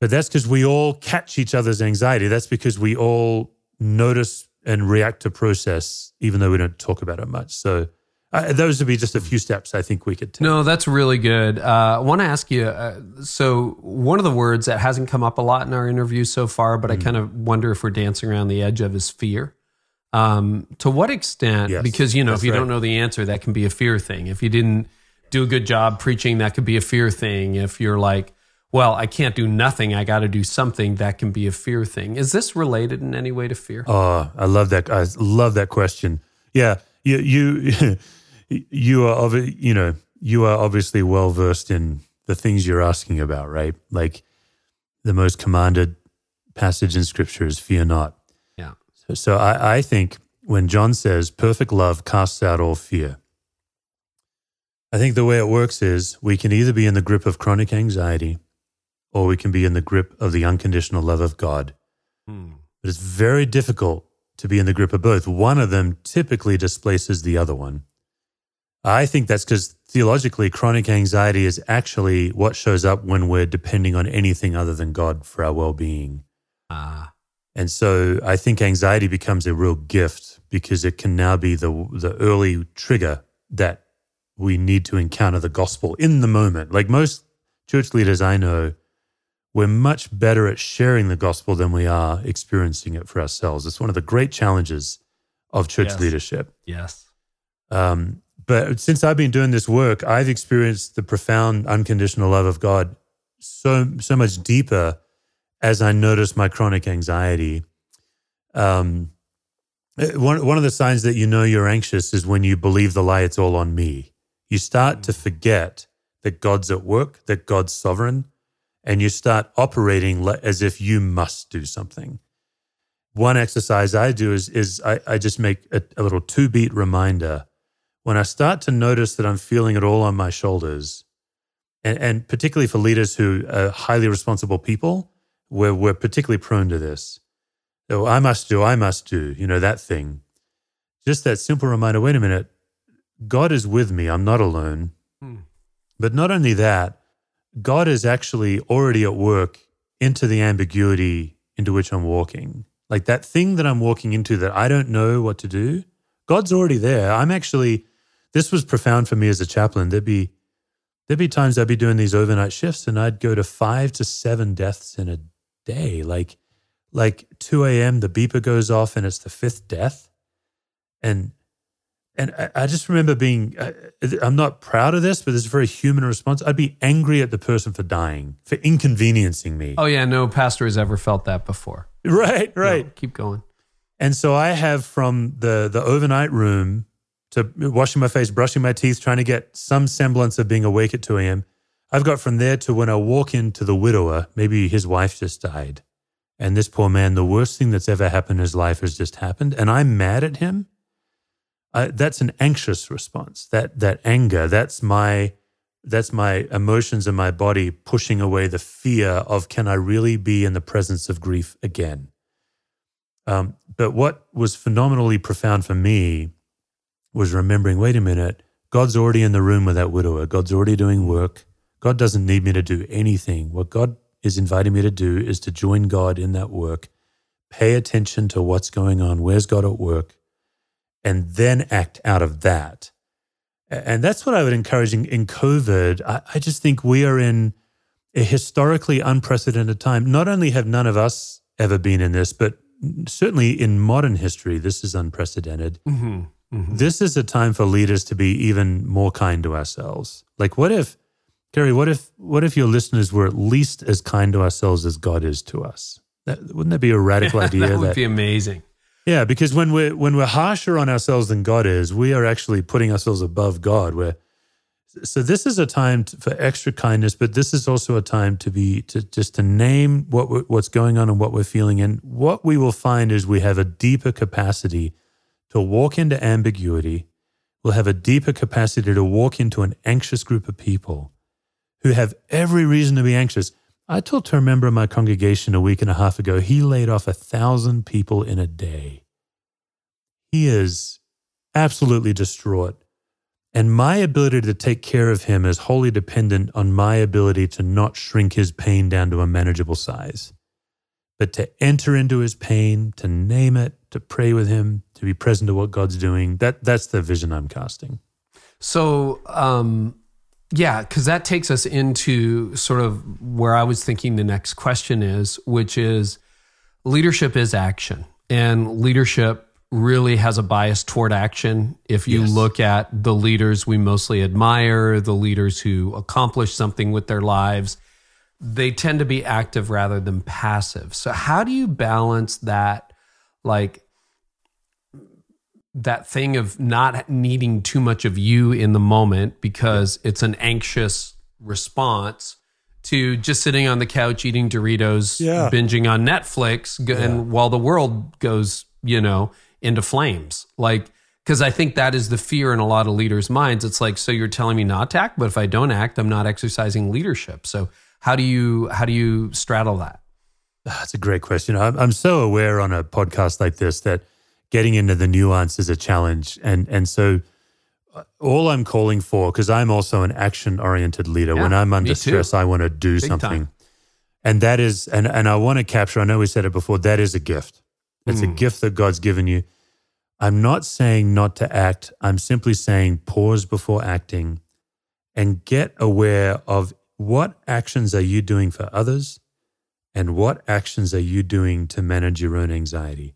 But that's because we all catch each other's anxiety. That's because we all notice and react to process, even though we don't talk about it much. So uh, those would be just a few steps I think we could take. No, that's really good. Uh, I want to ask you uh, so, one of the words that hasn't come up a lot in our interview so far, but mm. I kind of wonder if we're dancing around the edge of is fear. Um, to what extent? Yes, because, you know, if you right. don't know the answer, that can be a fear thing. If you didn't do a good job preaching, that could be a fear thing. If you're like, well, I can't do nothing. I got to do something. That can be a fear thing. Is this related in any way to fear? Oh, I love that. I love that question. Yeah, you you you are of you know you are obviously well versed in the things you're asking about, right? Like the most commanded passage in Scripture is "Fear not." Yeah. So, so I, I think when John says, "Perfect love casts out all fear," I think the way it works is we can either be in the grip of chronic anxiety or we can be in the grip of the unconditional love of God. Hmm. But it's very difficult to be in the grip of both. One of them typically displaces the other one. I think that's because theologically, chronic anxiety is actually what shows up when we're depending on anything other than God for our well being. Ah. And so I think anxiety becomes a real gift because it can now be the, the early trigger that we need to encounter the gospel in the moment. Like most church leaders I know, we're much better at sharing the gospel than we are experiencing it for ourselves. It's one of the great challenges of church yes. leadership. Yes. Um, but since I've been doing this work, I've experienced the profound unconditional love of God so so much deeper as I notice my chronic anxiety. Um, eh, one one of the signs that you know you're anxious is when you believe the lie. It's all on me. You start to forget that God's at work, that God's sovereign, and you start operating as if you must do something. One exercise I do is is I, I just make a, a little two beat reminder when I start to notice that I'm feeling it all on my shoulders, and, and particularly for leaders who are highly responsible people, where we're particularly prone to this. Oh, I must do, I must do, you know, that thing. Just that simple reminder wait a minute, God is with me, I'm not alone. Hmm. But not only that, God is actually already at work into the ambiguity into which I'm walking. Like that thing that I'm walking into that I don't know what to do, God's already there. I'm actually this was profound for me as a chaplain. There'd be there'd be times I'd be doing these overnight shifts and I'd go to five to seven deaths in a day. Like like 2 a.m. the beeper goes off and it's the fifth death. And and I, I just remember being uh, I'm not proud of this, but it's a very human response. I'd be angry at the person for dying, for inconveniencing me. Oh yeah, no pastor has ever felt that before. Right, right. No, keep going. And so I have from the the overnight room to washing my face, brushing my teeth, trying to get some semblance of being awake at 2 a.m. I've got from there to when I walk into the widower, maybe his wife just died. And this poor man, the worst thing that's ever happened in his life has just happened. And I'm mad at him. Uh, that's an anxious response. That that anger, that's my that's my emotions in my body pushing away the fear of can I really be in the presence of grief again? Um, but what was phenomenally profound for me was remembering wait a minute, God's already in the room with that widower. God's already doing work. God doesn't need me to do anything. What God is inviting me to do is to join God in that work, pay attention to what's going on, where's God at work, and then act out of that. And that's what I would encourage in, in COVID. I, I just think we are in a historically unprecedented time. Not only have none of us ever been in this, but certainly in modern history, this is unprecedented. Mm-hmm. Mm-hmm. This is a time for leaders to be even more kind to ourselves. Like, what if, Carey? What if, what if your listeners were at least as kind to ourselves as God is to us? That, wouldn't that be a radical idea? that would that, be amazing. Yeah, because when we're when we're harsher on ourselves than God is, we are actually putting ourselves above God. Where so this is a time to, for extra kindness, but this is also a time to be to just to name what what's going on and what we're feeling, and what we will find is we have a deeper capacity to walk into ambiguity, We'll have a deeper capacity to walk into an anxious group of people who have every reason to be anxious. I talked to a member of my congregation a week and a half ago. He laid off a thousand people in a day. He is absolutely distraught. And my ability to take care of him is wholly dependent on my ability to not shrink his pain down to a manageable size, but to enter into his pain, to name it, to pray with him, to be present to what God's doing. That that's the vision I'm casting. So, um, yeah, because that takes us into sort of where I was thinking the next question is, which is leadership is action, and leadership really has a bias toward action. If you yes. look at the leaders we mostly admire, the leaders who accomplish something with their lives, they tend to be active rather than passive. So, how do you balance that? Like that thing of not needing too much of you in the moment because it's an anxious response to just sitting on the couch eating Doritos, yeah. binging on Netflix, and yeah. while the world goes, you know, into flames. Like, because I think that is the fear in a lot of leaders' minds. It's like, so you're telling me not to act, but if I don't act, I'm not exercising leadership. So how do you how do you straddle that? That's a great question. I'm, I'm so aware on a podcast like this that getting into the nuance is a challenge. And and so uh, all I'm calling for, because I'm also an action oriented leader. Yeah, when I'm under stress, I want to do Big something. Time. And that is, and, and I want to capture, I know we said it before, that is a gift. It's mm. a gift that God's given you. I'm not saying not to act. I'm simply saying pause before acting and get aware of what actions are you doing for others and what actions are you doing to manage your own anxiety.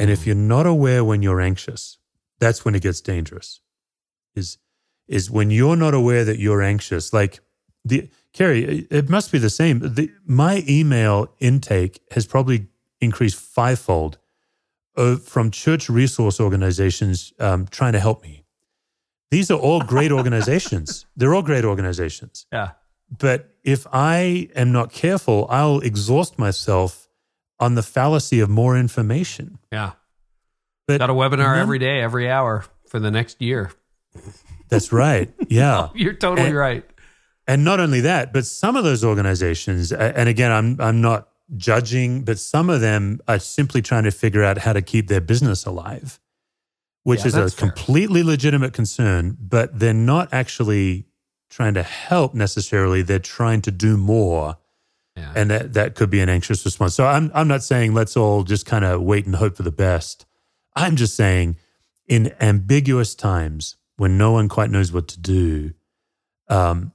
And if you're not aware when you're anxious, that's when it gets dangerous. is is when you're not aware that you're anxious. Like the Carey, it must be the same. The, my email intake has probably increased fivefold uh, from church resource organizations um, trying to help me. These are all great organizations. They're all great organizations. Yeah. But if I am not careful, I'll exhaust myself on the fallacy of more information. Yeah. But Got a webinar every day, every hour for the next year. That's right. Yeah. You're totally And- right. And not only that, but some of those organizations, and again, I'm I'm not judging, but some of them are simply trying to figure out how to keep their business alive, which Yeah, is a fair. completely legitimate concern. But they're not actually trying to help necessarily. They're trying to do more, Yeah. and that that could be an anxious response. So I'm I'm not saying let's all just kind of wait and hope for the best. I'm just saying, in ambiguous times when no one quite knows what to do, um,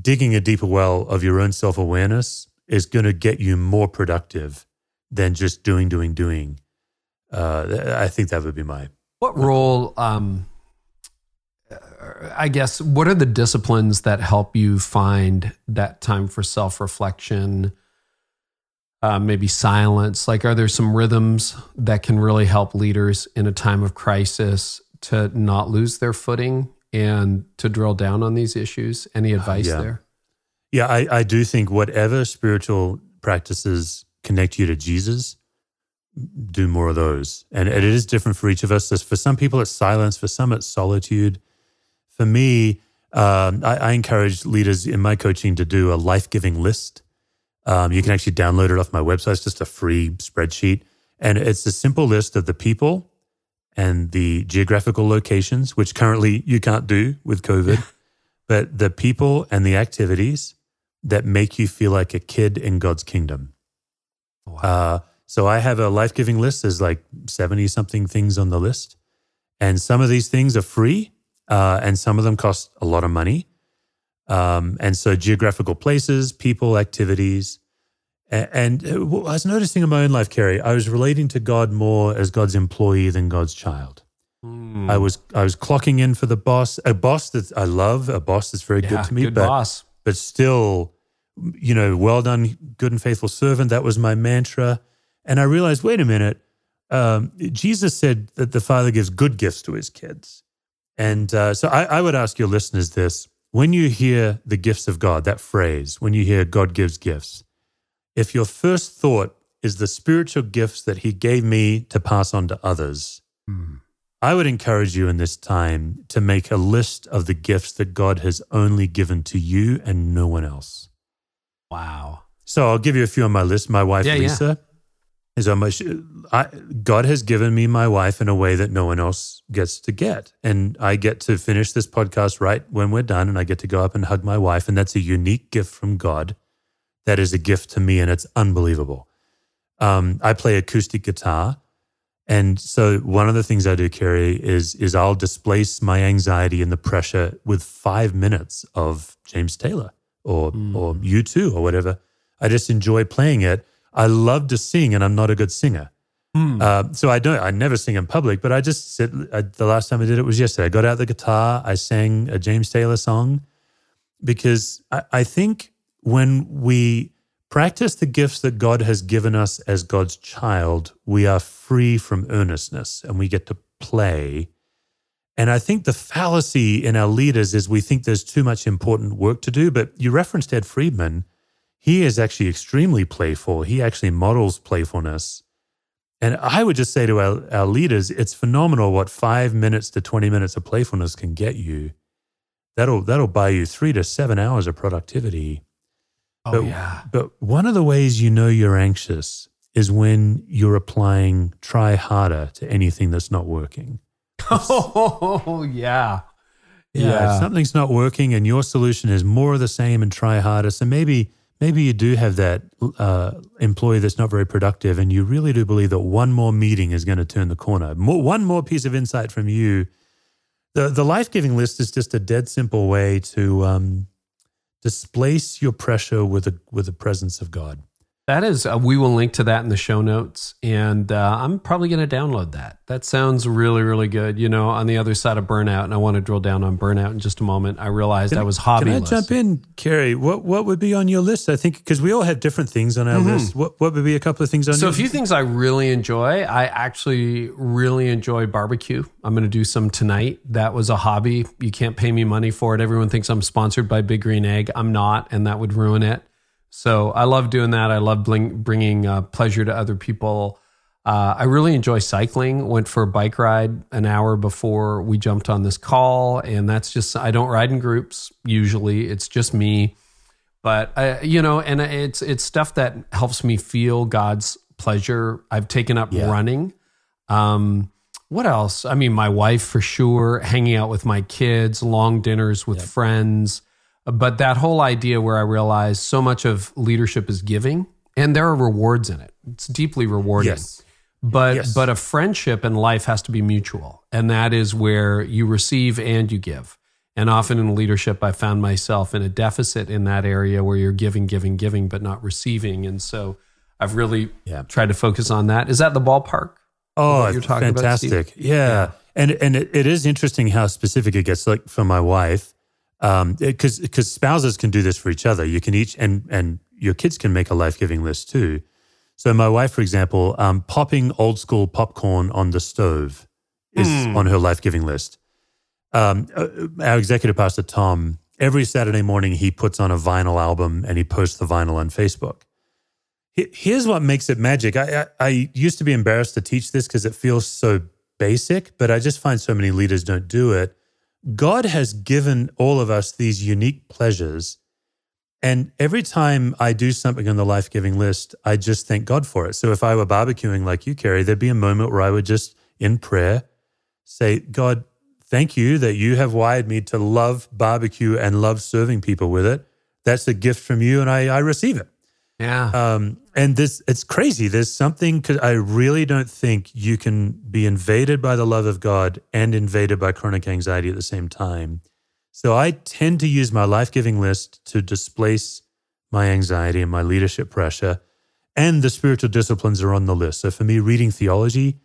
digging a deeper well of your own self awareness is going to get you more productive than just doing, doing, doing. Uh, I think that would be my. What role, um, I guess, what are the disciplines that help you find that time for self reflection? Uh, maybe silence. Like, are there some rhythms that can really help leaders in a time of crisis to not lose their footing and to drill down on these issues? Any advice yeah. there? Yeah, I, I do think whatever spiritual practices connect you to Jesus, do more of those. And it is different for each of us. There's- For some people, it's silence. For some, it's solitude. For me, um, I, I encourage leaders in my coaching to do a life giving list. Um, you can actually download it off my website. It's just a free spreadsheet. And it's a simple list of the people and the geographical locations, which currently you can't do with COVID, but the people and the activities that make you feel like a kid in God's kingdom. Wow. Uh, so I have a life giving list. There's like 70 something things on the list. And some of these things are free, uh, and some of them cost a lot of money. Um, and so geographical places, people, activities. A- And uh, I was noticing in my own life, Carey, I was relating to God more as God's employee than God's child. Hmm. I was I was clocking in for the boss, a boss that I love, a boss that's very Yeah, good to me, good but boss. but still, you know, well done, good and faithful servant. That was my mantra. And I realized, wait a minute, um, Jesus said that the Father gives good gifts to his kids. And uh, so I, I would ask your listeners this when you hear the gifts of God, that phrase, when you hear God gives gifts, if your first thought is the spiritual gifts that he gave me to pass on to others, Hmm. I would encourage you in this time to make a list of the gifts that God has only given to you and no one else. Wow. So I'll give you a few on my list. My wife, Yeah, yeah. Is my. sh- I, God has given me my wife in a way that no one else gets to get, and I get to finish this podcast right when we're done, and I get to go up and hug my wife, and that's a unique gift from God. That is a gift to me, and it's unbelievable. Um, I play acoustic guitar, and so one of the things I do, Carey, is is I'll displace my anxiety and the pressure with five minutes of James Taylor or or U2 or whatever. I just enjoy playing it. I love to sing, and I'm not a good singer. Hmm. Uh, so I don't. I never sing in public, but I just sit. I, the last time I did it was yesterday. I got out the guitar. I sang a James Taylor song because I, I think when we practice the gifts that God has given us as God's child, we are free from earnestness and we get to play. And I think the fallacy in our leaders is we think there's too much important work to do. But you referenced Ed Friedman. He is actually extremely playful. He actually models playfulness. And I would just say to our, our leaders, it's phenomenal what five minutes to 20 minutes of playfulness can get you. That'll that'll buy you three to seven hours of productivity. Oh, But, yeah. but one of the ways you know you're anxious is when you're applying try harder to anything that's not working. Oh, yeah. yeah. If something's not working and your solution is more of the same and try harder. So maybe maybe you do have that uh, employee that's not very productive, and you really do believe that one more meeting is going to turn the corner. More, one more piece of insight from you. The the life giving list is just a dead simple way to um, displace your pressure with a with the presence of God. That is, uh, we will link to that in the show notes, and uh, I'm probably going to download that. That sounds really, really good. You know, on the other side of burnout, and I want to drill down on burnout in just a moment. I realized can I was hobby. Can I jump in, Carey? What what would be on your list? I think because we all have different things on our mm-hmm. list. What what would be a couple of things on? So a few things I really enjoy. I actually really enjoy barbecue. I'm going to do some tonight. That was a hobby. You can't pay me money for it. Everyone thinks I'm sponsored by Big Green Egg. I'm not, and that would ruin it. So I love doing that. I love bring, bringing uh, pleasure to other people. Uh, I really enjoy cycling. Went for a bike ride an hour before we jumped on this call, and that's just I don't ride in groups usually. It's just me, but I, you know, and it's it's stuff that helps me feel God's pleasure. I've taken up yeah. running. Um, what else? I mean, my wife for sure. Hanging out with my kids, long dinners with friends. But that whole idea where I realized so much of leadership is giving and there are rewards in it. It's deeply rewarding. Yes. But yes. but a friendship and life has to be mutual. And that is where you receive and you give. And often in leadership I found myself in a deficit in that area where you're giving, giving, giving, but not receiving. And so I've really yeah. tried to focus on that. Is that the ballpark? Oh, you're talking fantastic. About, yeah. yeah. And and it, it is interesting how specific it gets. Like for my wife, um, because because spouses can do this for each other. You can each and and your kids can make a life giving list too. So my wife, for example, um, popping old school popcorn on the stove is mm. on her life giving list. Um, uh, our executive pastor Tom, every Saturday morning he puts on a vinyl album and he posts the vinyl on Facebook. Here's what makes it magic. I, I, I used to be embarrassed to teach this because it feels so basic, but I just find so many leaders don't do it God has given all of us these unique pleasures. And every time I do something on the life giving list, I just thank God for it. So if I were barbecuing like you, Carey, there'd be a moment where I would just, in prayer, say, God, thank you that you have wired me to love barbecue and love serving people with it. That's a gift from you, and I, I receive it. Yeah. Um, and this, it's crazy. There's something, cause I really don't think you can be invaded by the love of God and invaded by chronic anxiety at the same time. So I tend to use my life giving list to displace my anxiety and my leadership pressure. And the spiritual disciplines are on the list. So for me, reading theology,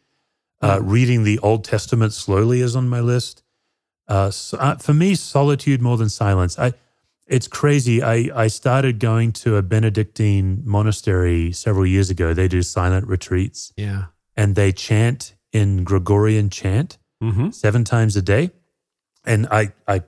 uh, mm. reading the Old Testament slowly is on my list. Uh, so, uh, for me, solitude more than silence. I, it's crazy. I, I started going to a Benedictine monastery several years ago. They do silent retreats. Yeah. And they chant in Gregorian chant mm-hmm. seven times a day. And I, I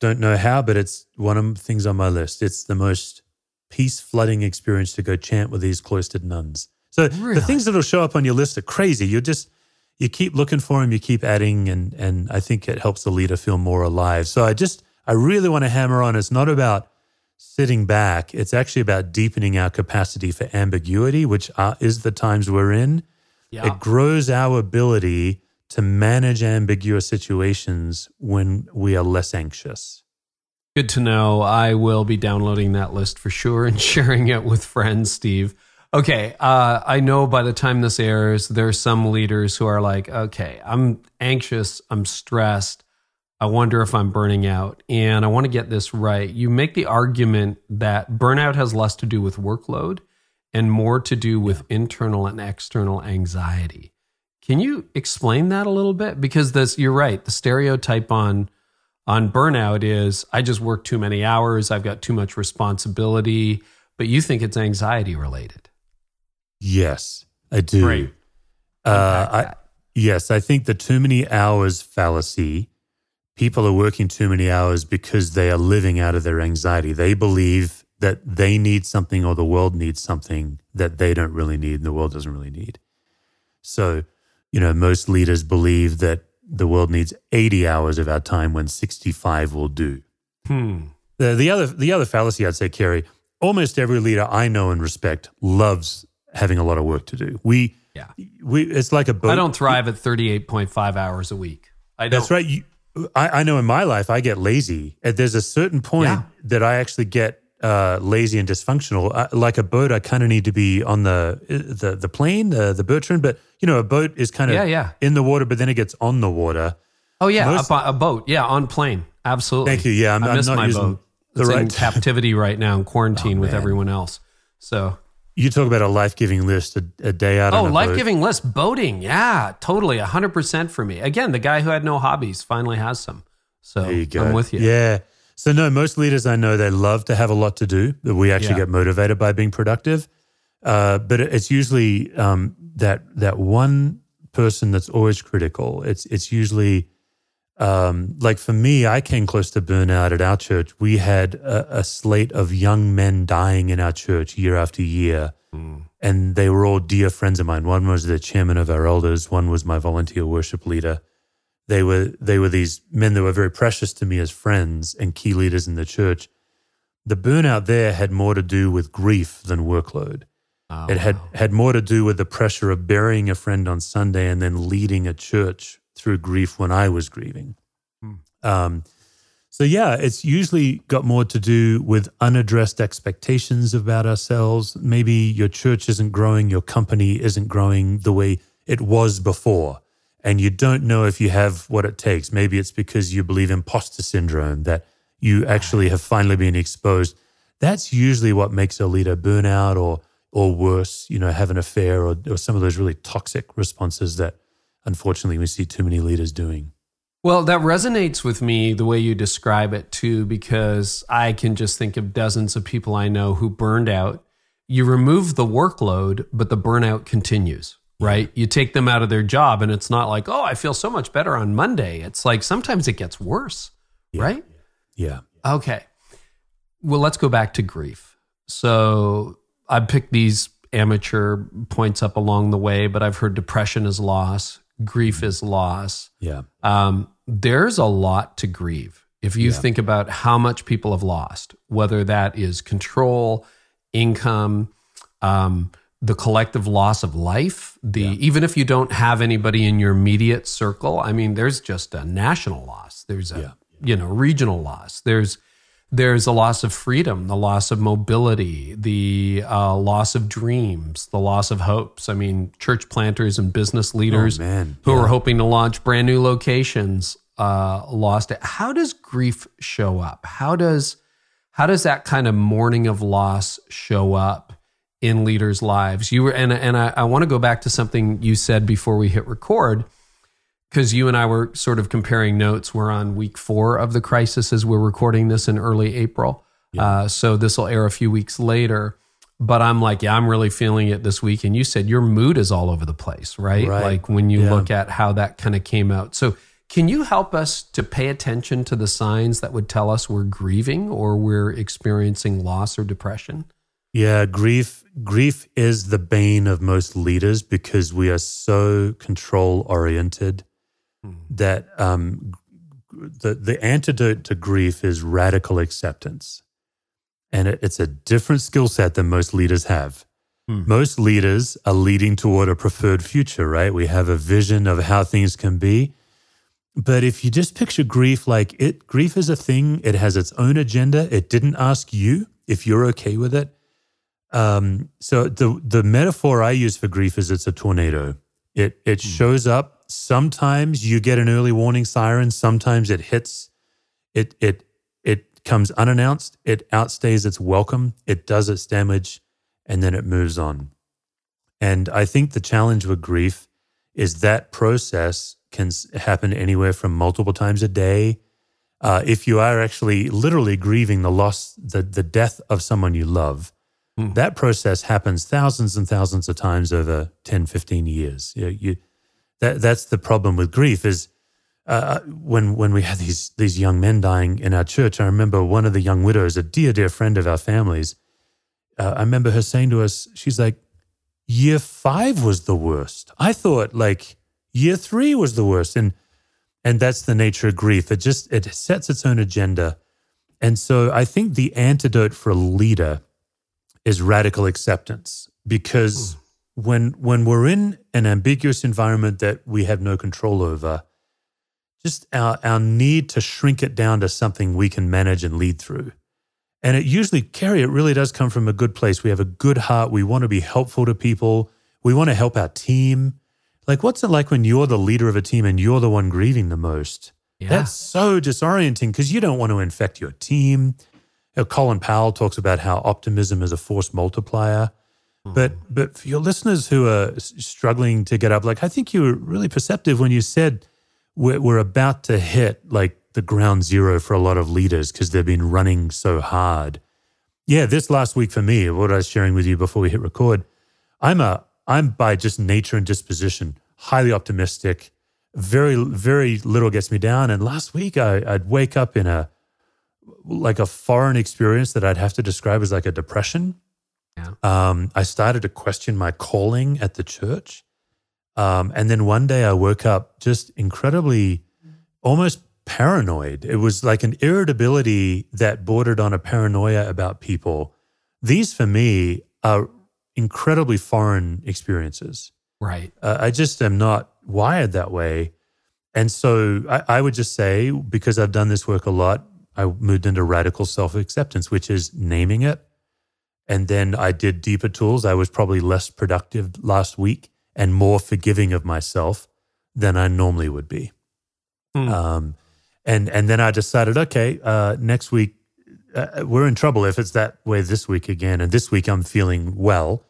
don't know how, but it's one of the things on my list. It's the most peace flooding experience to go chant with these cloistered nuns. So really? the things that'll show up on your list are crazy. You just you keep looking for them, you keep adding, and and I think it helps the leader feel more alive. So I just I really want to hammer on it's not about sitting back, it's actually about deepening our capacity for ambiguity, which are, is the times we're in. Yeah. It grows our ability to manage ambiguous situations when we are less anxious. Good to know. I will be downloading that list for sure and sharing it with friends, Steve. Okay, uh, I know by the time this airs, there's some leaders who are like, okay, I'm anxious, I'm stressed, I wonder if I'm burning out. And I want to get this right. You make the argument that burnout has less to do with workload and more to do with yeah. internal and external anxiety. Can you explain that a little bit? Because this you're right. The stereotype on on burnout is I just work too many hours, I've got too much responsibility, but you think it's anxiety related. Yes, I do. Great. Uh, I, yes, I think the too many hours fallacy people are working too many hours because they are living out of their anxiety. They believe that they need something or the world needs something that they don't really need and the world doesn't really need. So, you know, most leaders believe that the world needs 80 hours of our time when 65 will do. Hmm. The, the other the other fallacy I'd say, Carey, almost every leader I know and respect loves having a lot of work to do. We yeah. We it's like a boat. I don't thrive at 38.5 hours a week. I don't. That's right. You, I, I, know in my life I get lazy. There's a certain point yeah. that I actually get uh, lazy and dysfunctional. I, like a boat, I kind of need to be on the the the plane, the the Bertrand. But you know, a boat is kind of yeah, yeah. in the water, but then it gets on the water. Oh yeah, Most, a, a, boat. Yeah, on plane. Absolutely. Thank you. Yeah, I'm, I miss I'm my boat. The it's right in captivity right now in quarantine oh, with everyone else. So You talk about a life giving list, a, a, day out. Oh, life giving list, boating. Yeah, totally. 100% for me. Again, the guy who had no hobbies finally has some. So I'm with you. Yeah. So, no, most leaders I know, they love to have a lot to do. We actually yeah. get motivated by being productive. Uh, but it's usually um, that that one person that's always critical. It's it's usually um, like for me, I came close to burnout at our church. We had a, a slate of young men dying in our church year after year. Mm. And they were all dear friends of mine. One was the chairman of our elders, one was my volunteer worship leader. They were they were these men that were very precious to me as friends and key leaders in the church. The burnout there had more to do with grief than workload. Oh, it had, wow. had more to do with the pressure of burying a friend on Sunday and then leading a church through grief when I was grieving. Hmm. Um, so, yeah, it's usually got more to do with unaddressed expectations about ourselves. Maybe your church isn't growing, your company isn't growing the way it was before, and you don't know if you have what it takes. Maybe it's because you believe imposter syndrome that you actually have finally been exposed. That's usually what makes a leader burn out or or worse, you know, have an affair or, or some of those really toxic responses that unfortunately we see too many leaders doing. Well, that resonates with me the way you describe it too, because I can just think of dozens of people I know who burned out. You remove the workload, but the burnout continues, right? You take them out of their job, and it's not like, oh, I feel so much better on Monday. It's like sometimes it gets worse, yeah. right? Yeah. Okay. Well, let's go back to grief. So I picked these amateur points up along the way, but I've heard depression is loss, grief is loss. Yeah. Um, there's a lot to grieve. If you yeah. think about how much people have lost, whether that is control, income, um, the collective loss of life, the yeah. even if you don't have anybody in your immediate circle, I mean, there's just a national loss. There's a yeah. you know regional loss. There's there's a loss of freedom, the loss of mobility, the uh, loss of dreams, the loss of hopes. I mean, church planters and business leaders oh, who yeah. are hoping to launch brand new locations uh, lost it. How does grief show up? How does how does that kind of mourning of loss show up in leaders' lives? You were and and I, I want to go back to something you said before we hit record because you and I were sort of comparing notes. We're on week four of the crisis as we're recording this in early April. Yeah. Uh, so this will air a few weeks later. But I'm like, yeah, I'm really feeling it this week. And you said your mood is all over the place, right? right. Like when you yeah. look at how that kind of came out. So can you help us to pay attention to the signs that would tell us we're grieving or we're experiencing loss or depression? Yeah, grief grief is the bane of most leaders because we are so control oriented that um, the the antidote to grief is radical acceptance, and it, it's a different skill set than most leaders have. Hmm. Most leaders are leading toward a preferred future, right? We have a vision of how things can be. But if you just picture grief like it, grief is a thing, it has its own agenda. It didn't ask you if you're okay with it. Um, so the the metaphor I use for grief is it's a tornado. It it hmm. shows up sometimes you get an early warning siren sometimes it hits it it it comes unannounced it outstays its welcome it does its damage and then it moves on. And i think the challenge with grief is that process can happen anywhere from multiple times a day. Uh, if you are actually literally grieving the loss the, the death of someone you love mm. that process happens thousands and thousands of times over 10 15 years. You, you that that's the problem with grief is uh, when when we had these these young men dying in our church. I remember one of the young widows, a dear dear friend of our families. Uh, I remember her saying to us, she's like, "Year five was the worst. I thought like year three was the worst." And and that's the nature of grief. It just it sets its own agenda. And so I think the antidote for a leader is radical acceptance because. When when we're in an ambiguous environment that we have no control over, just our, our need to shrink it down to something we can manage and lead through. And it usually, Carey, it really does come from a good place. We have a good heart. We want to be helpful to people. We want to help our team. Like, what's it like when you're the leader of a team and you're the one grieving the most? Yeah. That's so disorienting because you don't want to infect your team. You know, Colin Powell talks about how optimism is a force multiplier. Hmm. But but for your listeners who are struggling to get up, like I think you were really perceptive when you said we're, we're about to hit like the ground zero for a lot of leaders because they've been running so hard. Yeah, this last week for me, what I was sharing with you before we hit record, I'm a I'm by just nature and disposition highly optimistic. Very very little gets me down. And last week I, I'd wake up in a like a foreign experience that I'd have to describe as like a depression yeah. Um, I started to question my calling at the church. Um, and then one day I woke up just incredibly, almost paranoid. It was like an irritability that bordered on a paranoia about people. These, for me, are incredibly foreign experiences. Right. Uh, I just am not wired that way. And so I, I would just say, because I've done this work a lot, I moved into radical self acceptance, which is naming it and then I did deeper tools. I was probably less productive last week and more forgiving of myself than I normally would be. Hmm. Um, and and then I decided, okay, uh, next week uh, we're in trouble if it's that way this week again. And this week I'm feeling well,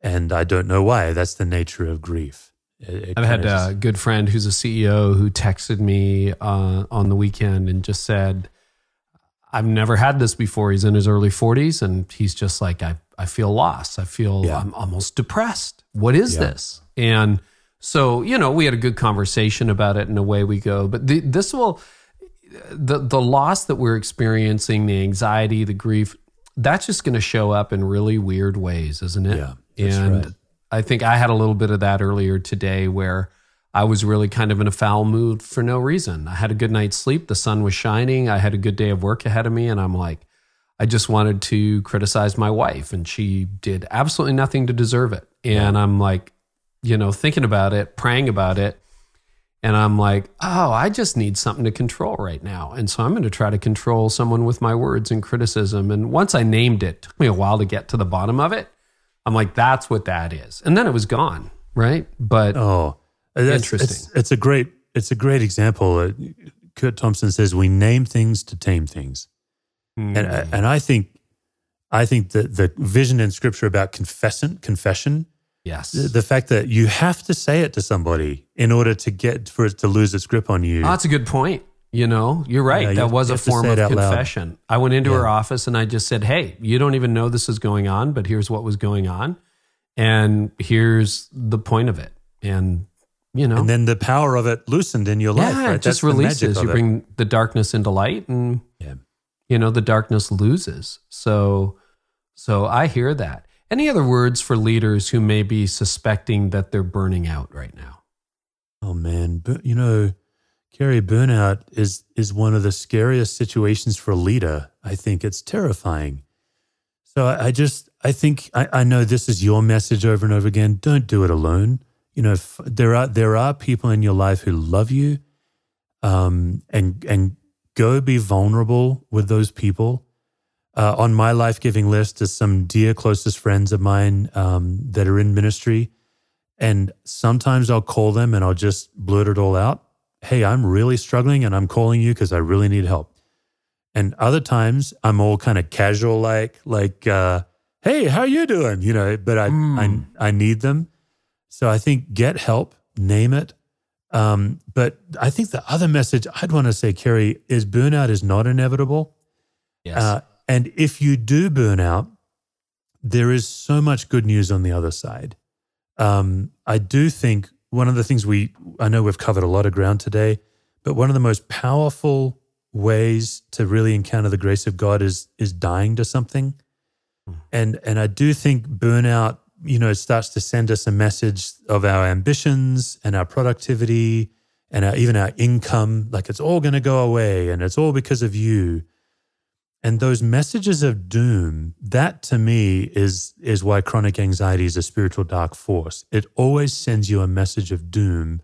and I don't know why. That's the nature of grief. It, it I've had just, a good friend who's a CEO who texted me uh, on the weekend and just said I've never had this before. He's in his early 40s and he's just like, I, I feel lost. I feel yeah. I'm almost depressed. What is yeah. this? And so, you know, we had a good conversation about it and away we go. But the, this will, the, the loss that we're experiencing, the anxiety, the grief, that's just going to show up in really weird ways, isn't it? Yeah. and right. I think I had a little bit of that earlier today where I was really kind of in a foul mood for no reason. I had a good night's sleep. The sun was shining. I had a good day of work ahead of me. And I'm like, I just wanted to criticize my wife. And she did absolutely nothing to deserve it. And yeah. I'm like, you know, thinking about it, praying about it. And I'm like, oh, I just need something to control right now. And so I'm going to try to control someone with my words and criticism. And once I named it, it took me a while to get to the bottom of it. I'm like, that's what that is. And then it was gone. Right. But oh, Interesting. It's, it's, a great it's a great example. Curt Thompson says we name things to tame things, mm. and uh, and I think I think that the vision in Scripture about confession confession. Yes. The, fact that you have to say it to somebody in order to get for it to lose its grip on you. Oh, that's a good point. You know, you're right. Yeah, that you was a form of confession. Loud. I went into yeah. her office and I just said, Hey, you don't even know this is going on, but here's what was going on. And here's the point of it. And you know. And then the power of it loosened in your life, yeah, right? It just releases. You bring it. the darkness into light and yeah. you know, the darkness loses. So so I hear that. Any other words for leaders who may be suspecting that they're burning out right now? Oh man, but you know, Carey, burnout is is one of the scariest situations for a leader. I think it's terrifying. So I, I just I think I, I know this is your message over and over again. Don't do it alone you know, there are there are people in your life who love you, um, and and go be vulnerable with those people. Uh, on my life giving list is some dear closest friends of mine um, that are in ministry, and sometimes I'll call them and I'll just blurt it all out. Hey, I'm really struggling, and I'm calling you because I really need help. And other times I'm all kind of casual, like like, uh, hey, how you doing? You know, but I mm. I I need them so I think get help, name it. Um, but I think the other message I'd want to say, Carey, is burnout is not inevitable. Yes. Uh, and if you do burn out, there is so much good news on the other side. Um, I do think one of the things we, I know we've covered a lot of ground today, but one of the most powerful ways to really encounter the grace of God is is dying to something. Hmm. And and I do think burnout you know, it starts to send us a message of our ambitions and our productivity and our, even our income, like it's all going to go away and it's all because of you. And those messages of doom, that to me is is why chronic anxiety is a spiritual dark force. It always sends you a message of doom,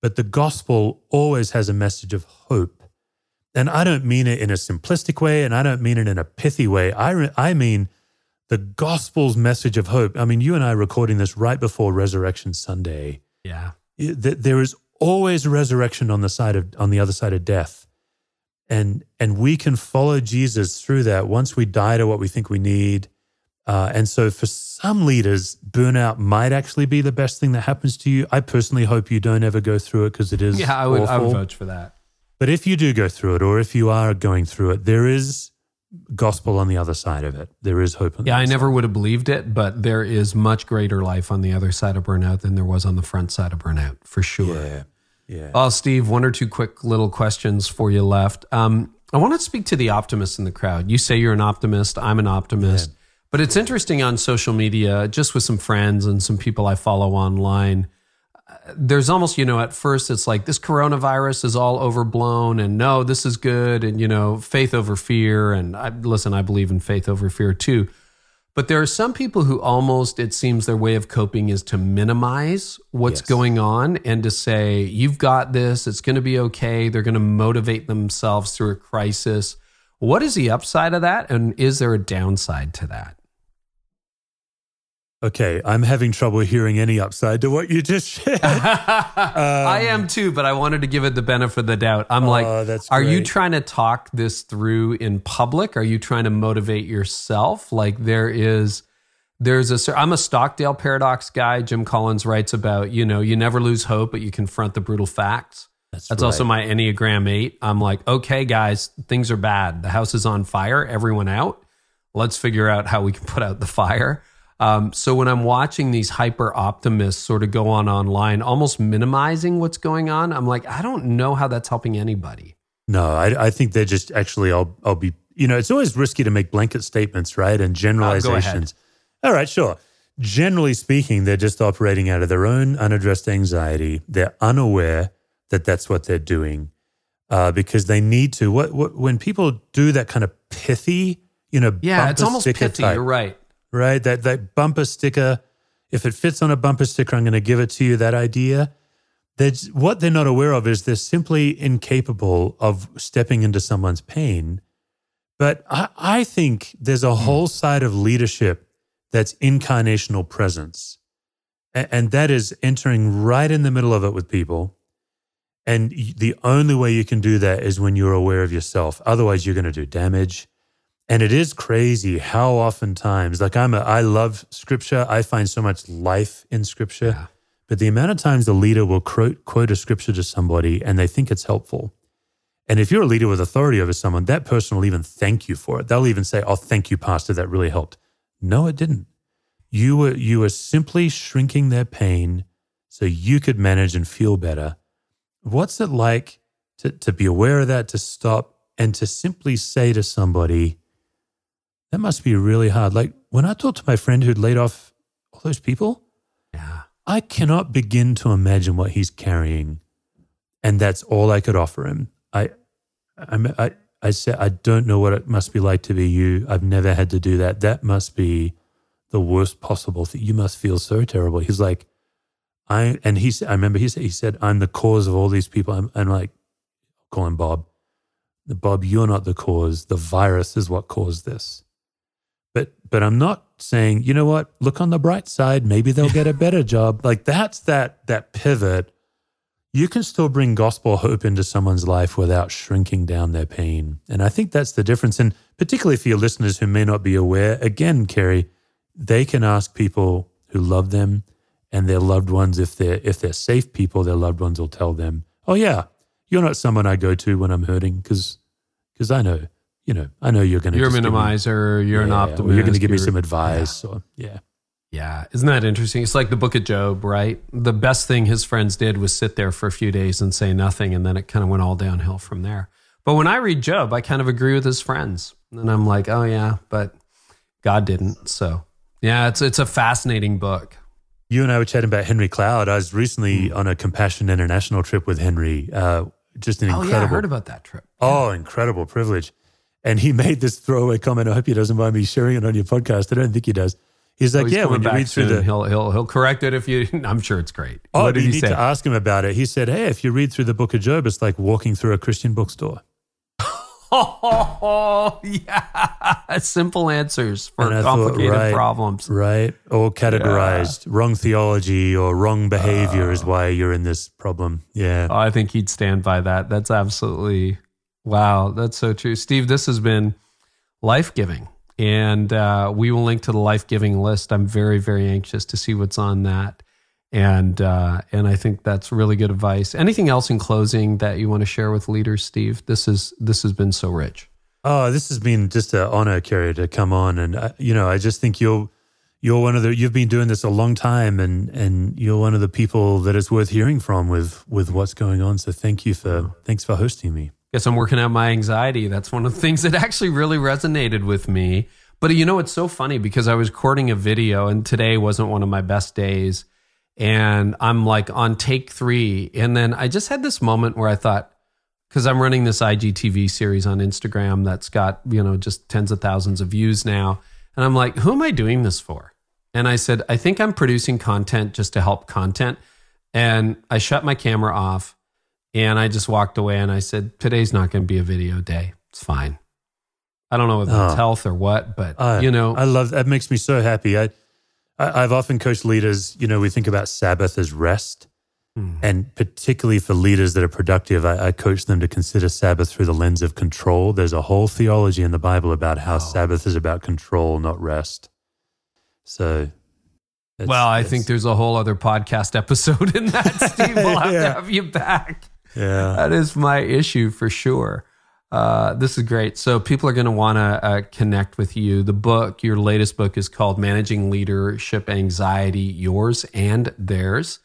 but the gospel always has a message of hope. And I don't mean it in a simplistic way, and I don't mean it in a pithy way. I I mean the gospel's message of hope. I mean, you and I are recording this right before Resurrection Sunday. Yeah. That There is always resurrection on the side of on the other side of death. And and we can follow Jesus through that once we die to what we think we need. Uh, and so for some leaders, burnout might actually be the best thing that happens to you. I personally hope you don't ever go through it because it is. Yeah, I would, awful. I would vouch for that. But if you do go through it, or if you are going through it, there is gospel on the other side of it. There is hope. yeah, I never would have believed it, but there is much greater life on the other side of burnout than there was on the front side of burnout, for sure. Yeah. Yeah. Well, Steve, one or two quick little questions for you left. Um, I want to speak to the optimists in the crowd. You say you're an optimist. I'm an optimist. Yeah. But it's interesting on social media, just with some friends and some people I follow online. There's almost, you know, at first it's like this coronavirus is all overblown and no, this is good. And, you know, faith over fear. And I, listen, I believe in faith over fear too. But there are some people who almost, it seems their way of coping is to minimize what's yes. going on and to say, you've got this, it's going to be okay. They're going to motivate themselves through a crisis. What is the upside of that? And is there a downside to that? Okay, I'm having trouble hearing any upside to what you just said. um, I am too, but I wanted to give it the benefit of the doubt. I'm oh, like, are you trying to talk this through in public? Are you trying to motivate yourself? Like there is there's a I'm a Stockdale paradox guy. Jim Collins writes about, you know, you never lose hope, but you confront the brutal facts. That's, That's right. also my Enneagram 8. I'm like, okay, guys, things are bad. The house is on fire. Everyone out. Let's figure out how we can put out the fire. Um, so when I'm watching these hyper optimists sort of go on online, almost minimizing what's going on, I'm like, I don't know how that's helping anybody. No, I, I think they're just actually, I'll, I'll be, you know, it's always risky to make blanket statements, right? And generalizations. Uh, All right, sure. Generally speaking, they're just operating out of their own unaddressed anxiety. They're unaware that that's what they're doing uh, because they need to. What, what when people do that kind of pithy, you know, yeah, it's almost pithy. Type, you're right right? That that bumper sticker. If it fits on a bumper sticker, I'm going to give it to you. That idea. That's what they're not aware of is they're simply incapable of stepping into someone's pain. But I, I think there's a hmm. whole side of leadership that's incarnational presence. And, and that is entering right in the middle of it with people. And the only way you can do that is when you're aware of yourself. Otherwise, you're going to do damage. And it is crazy how oftentimes, like I'm a, I love scripture. I find so much life in scripture. Yeah. But the amount of times a leader will quote, quote a scripture to somebody and they think it's helpful. And if you're a leader with authority over someone, that person will even thank you for it. They'll even say, Oh, thank you, Pastor, that really helped. No, it didn't. You were you were simply shrinking their pain so you could manage and feel better. What's it like to, to be aware of that, to stop, and to simply say to somebody, that must be really hard. Like when I talked to my friend who'd laid off all those people, yeah. I cannot begin to imagine what he's carrying. And that's all I could offer him. I, I, I, I said, I don't know what it must be like to be you. I've never had to do that. That must be the worst possible thing. You must feel so terrible. He's like, I, and he said, I remember he said, he said, I'm the cause of all these people. I'm, I'm like, call him Bob. Bob, you're not the cause. The virus is what caused this. But I'm not saying, you know what, look on the bright side, maybe they'll get a better job. Like that's that that pivot. You can still bring gospel hope into someone's life without shrinking down their pain. And I think that's the difference. And particularly for your listeners who may not be aware, again, Carey, they can ask people who love them and their loved ones, if they're if they're safe people, their loved ones will tell them, Oh yeah, you're not someone I go to when I'm hurting, because because I know you know, I know you're going to. You're a minimizer. Me, you're yeah, an optimist. You're going to give me some advice. Yeah. So yeah. Yeah. Isn't that interesting? It's like the book of Job, right? The best thing his friends did was sit there for a few days and say nothing. And then it kind of went all downhill from there. But when I read Job, I kind of agree with his friends. And I'm like, oh, yeah, but God didn't. So yeah, it's, it's a fascinating book. You and I were chatting about Henry Cloud. I was recently mm. on a Compassion International trip with Henry. Uh, just an incredible. Oh, yeah, I heard about that trip. Oh, incredible privilege. And he made this throwaway comment. I hope he doesn't mind me sharing it on your podcast. I don't think he does. He's like, oh, he's yeah, when you read through the, he'll he'll he'll correct it if you. I'm sure it's great. Oh, what did you he need say? to ask him about it. He said, hey, if you read through the Book of Job, it's like walking through a Christian bookstore. Oh yeah, simple answers for complicated thought, right, problems, right? Or categorized yeah. wrong theology or wrong behavior uh, is why you're in this problem. Yeah, oh, I think he'd stand by that. That's absolutely Wow, that's so true. Steve, this has been life giving. and uh, we will link to the life giving list. I'm very, very anxious to see what's on that. And uh, and I think that's really good advice. Anything else in closing that you want to share with leaders, Steve? This is this has been so rich. Oh, this has been just an honor, Carey, to come on, and uh, you know, I just think you're you're one of the you've been doing this a long time, and and you're one of the people that is worth hearing from with with what's going on. So thank you for thanks for hosting me. Guess I'm working out my anxiety. That's one of the things that actually really resonated with me. But you know, it's so funny because I was recording a video, and today wasn't one of my best days, and I'm like on take three, and then I just had this moment where I thought because I'm running this IGTV series on Instagram that's got, you know, just tens of thousands of views now. And I'm like, who am I doing this for? And I said, I think I'm producing content just to help content. And I shut my camera off and I just walked away and I said, today's not going to be a video day. It's fine. I don't know if it's oh, health or what, but I, you know, I love that. Makes me so happy. I, I, I've often coached leaders, you know, we think about Sabbath as rest. Mm. And particularly for leaders that are productive, I, I, coach them to consider Sabbath through the lens of control. There's a whole theology in the Bible about how oh. Sabbath is about control, not rest. So, well, I think there's a whole other podcast episode in that, Steve. We'll have yeah. to have you back. Yeah. That is my issue for sure. Uh, this is great. So, people are going to want to uh, connect with you. The book, your latest book, is called Managing Leadership Anxiety Yours and Theirs.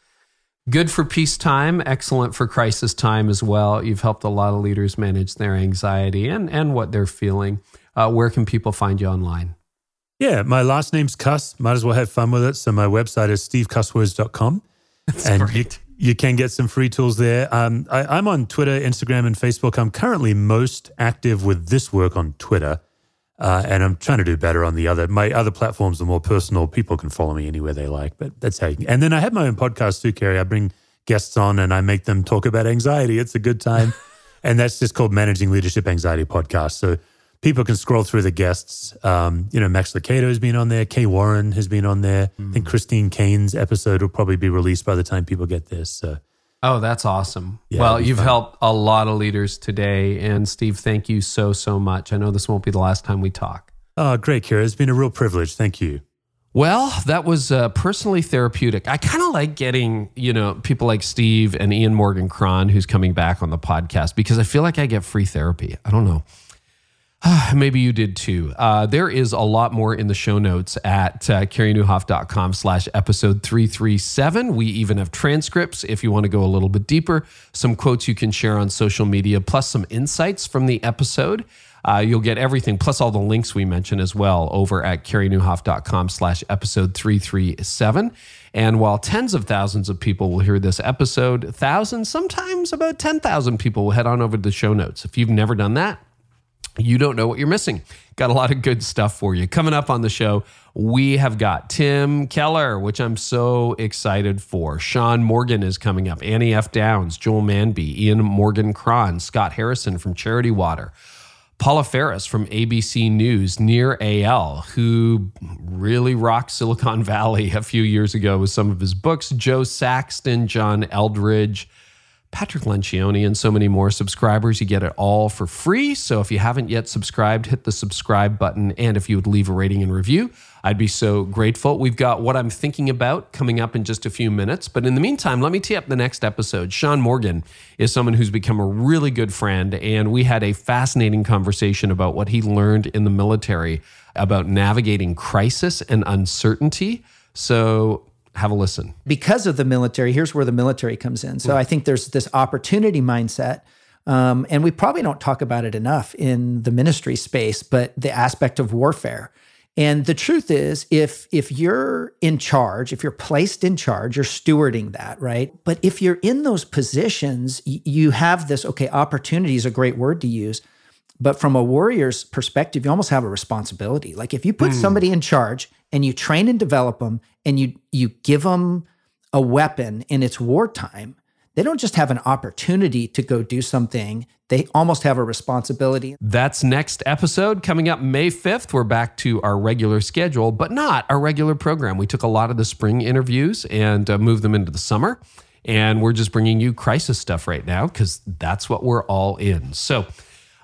Good for peacetime, excellent for crisis time as well. You've helped a lot of leaders manage their anxiety and, and what they're feeling. Uh, where can people find you online? Yeah, my last name's Cuss. Might as well have fun with it. So my website is stevecusswords.com. That's and great. You, can get some free tools there. Um, I, I'm on Twitter, Instagram, and Facebook. I'm currently most active with this work on Twitter. Uh, and I'm trying to do better on the other. My other platforms are more personal. People can follow me anywhere they like, but that's how. You can. And then I have my own podcast too, Carey. I bring guests on and I make them talk about anxiety. It's a good time, and that's just called Managing Leadership Anxiety Podcast. So people can scroll through the guests. Um, you know, Max Lucado has been on there. Kay Warren has been on there. Mm. I think mm. Christine Caine's episode will probably be released by the time people get this. So Oh, that's awesome. Yeah, well, you've fun. helped a lot of leaders today. And Steve, thank you so, so much. I know this won't be the last time we talk. Oh, great, Carey. It's been a real privilege. Thank you. Well, that was uh, personally therapeutic. I kind of like getting, you know, people like Steve and Ian Morgan Cron, who's coming back on the podcast, because I feel like I get free therapy. I don't know. Maybe you did too. Uh, there is a lot more in the show notes at uh, careynieuwhof.com slash episode 337. We even have transcripts if you want to go a little bit deeper, some quotes you can share on social media, plus some insights from the episode. Uh, you'll get everything, plus all the links we mentioned as well over at careynieuwhof.com slash episode 337. And while tens of thousands of people will hear this episode, thousands, sometimes about 10,000 people will head on over to the show notes. If you've never done that, you don't know what you're missing. Got a lot of good stuff for you. Coming up on the show, we have got Tim Keller, which I'm so excited for. Sean Morgan is coming up, Annie F. Downs, Joel Manby, Ian Morgan Cron, Scott Harrison from Charity Water. Paula Faris from ABC News, Nir Eyal, who really rocked Silicon Valley a few years ago with some of his books, Jo Saxton, John Eldredge, Patrick Lencioni, and so many more subscribers. You get it all for free. So if you haven't yet subscribed, hit the subscribe button. And if you would leave a rating and review, I'd be so grateful. We've got what I'm thinking about coming up in just a few minutes. But in the meantime, let me tee up the next episode. Sean Morgan is someone who's become a really good friend. And we had a fascinating conversation about what he learned in the military about navigating crisis and uncertainty. So have a listen. Because of the military, here's where the military comes in. So I think there's this opportunity mindset. Um, and we probably don't talk about it enough in the ministry space, but the aspect of warfare. And the truth is, if if you're in charge, if you're placed in charge, you're stewarding that, right? But if you're in those positions, you have this. Okay, opportunity is a great word to use, but from a warrior's perspective, you almost have a responsibility. Like if you put mm. somebody in charge and you train and develop them and you you give them a weapon in it's wartime, they don't just have an opportunity to go do something, they almost have a responsibility. That's next episode coming up May 5th. We're back to our regular schedule, but not our regular program. We took a lot of the spring interviews and uh, moved them into the summer. And we're just bringing you crisis stuff right now because that's what we're all in. So,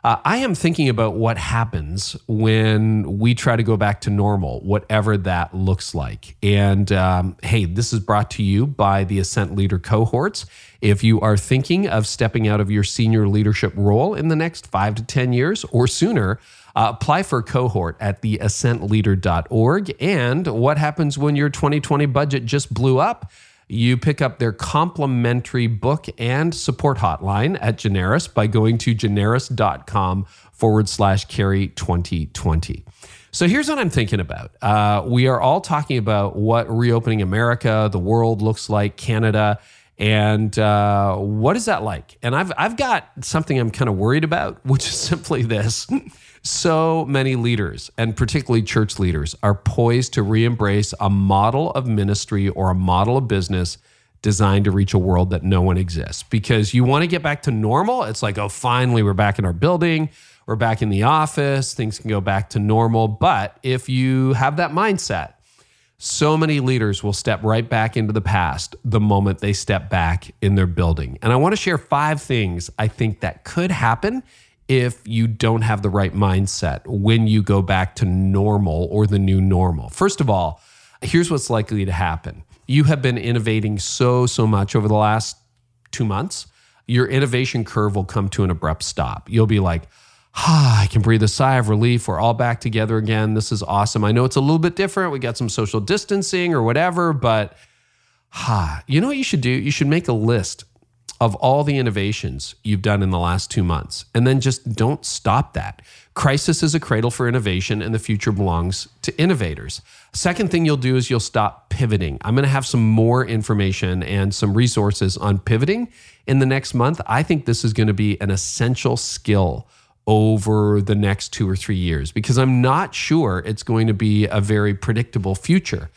Uh, I am thinking about what happens when we try to go back to normal, whatever that looks like. And um, hey, this is brought to you by the Ascent Leader cohorts. If you are thinking of stepping out of your senior leadership role in the next five to 10 years or sooner, uh, apply for cohort at theascentleader.org. And what happens when your 2020 budget just blew up? You pick up their complimentary book and support hotline at Generis by going to generis.com forward slash carey 2020. So here's what I'm thinking about. Uh, we are all talking about what reopening America, the world looks like, Canada, and uh, what is that like? And I've I've got something I'm kind of worried about, which is simply this. So many leaders, and particularly church leaders, are poised to re embrace a model of ministry or a model of business designed to reach a world that no one exists. Because you want to get back to normal. It's like, oh, finally, we're back in our building, we're back in the office, things can go back to normal. But if you have that mindset, so many leaders will step right back into the past the moment they step back in their building. And I want to share five things I think that could happen if you don't have the right mindset when you go back to normal or the new normal. First of all, here's what's likely to happen. You have been innovating so, so much over the last two months. Your innovation curve will come to an abrupt stop. You'll be like, ah, I can breathe a sigh of relief. We're all back together again. This is awesome. I know it's a little bit different. We got some social distancing or whatever, but ah, you know what you should do? You should make a list of all the innovations you've done in the last two months. And then just don't stop that. Crisis is a cradle for innovation, and the future belongs to innovators. Second thing you'll do is you'll stop pivoting. I'm going to have some more information and some resources on pivoting in the next month. I think this is going to be an essential skill over the next two or three years because I'm not sure it's going to be a very predictable future.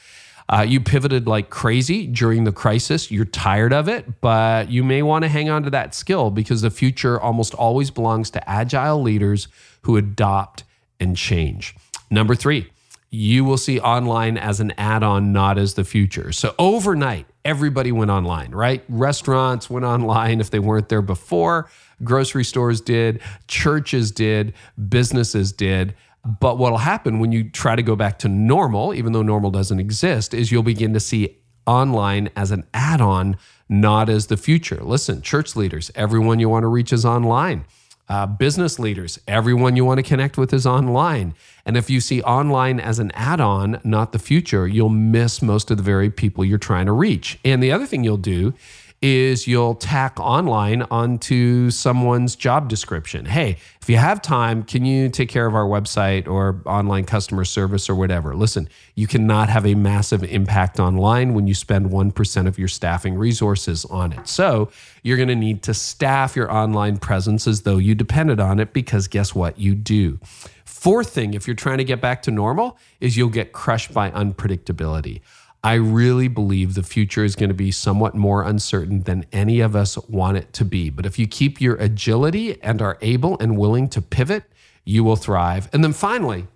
Uh, you pivoted like crazy during the crisis. You're tired of it, but you may want to hang on to that skill because the future almost always belongs to agile leaders who adopt and change. Number three, you will see online as an add on, not as the future. So overnight, everybody went online, right? Restaurants went online if they weren't there before, grocery stores did, churches did, businesses did. But what'll happen when you try to go back to normal, even though normal doesn't exist, is you'll begin to see online as an add on, not as the future. Listen, church leaders, everyone you want to reach is online. Uh, business leaders, everyone you want to connect with is online. And if you see online as an add on, not the future, you'll miss most of the very people you're trying to reach. And the other thing you'll do is you'll tack online onto someone's job description. Hey, if you have time, can you take care of our website or online customer service or whatever? Listen, you cannot have a massive impact online when you spend 1% of your staffing resources on it. So you're going to need to staff your online presence as though you depended on it because guess what? You do. Fourth thing, if you're trying to get back to normal, is you'll get crushed by unpredictability. I really believe the future is going to be somewhat more uncertain than any of us want it to be. But if you keep your agility and are able and willing to pivot, you will thrive. And then finally,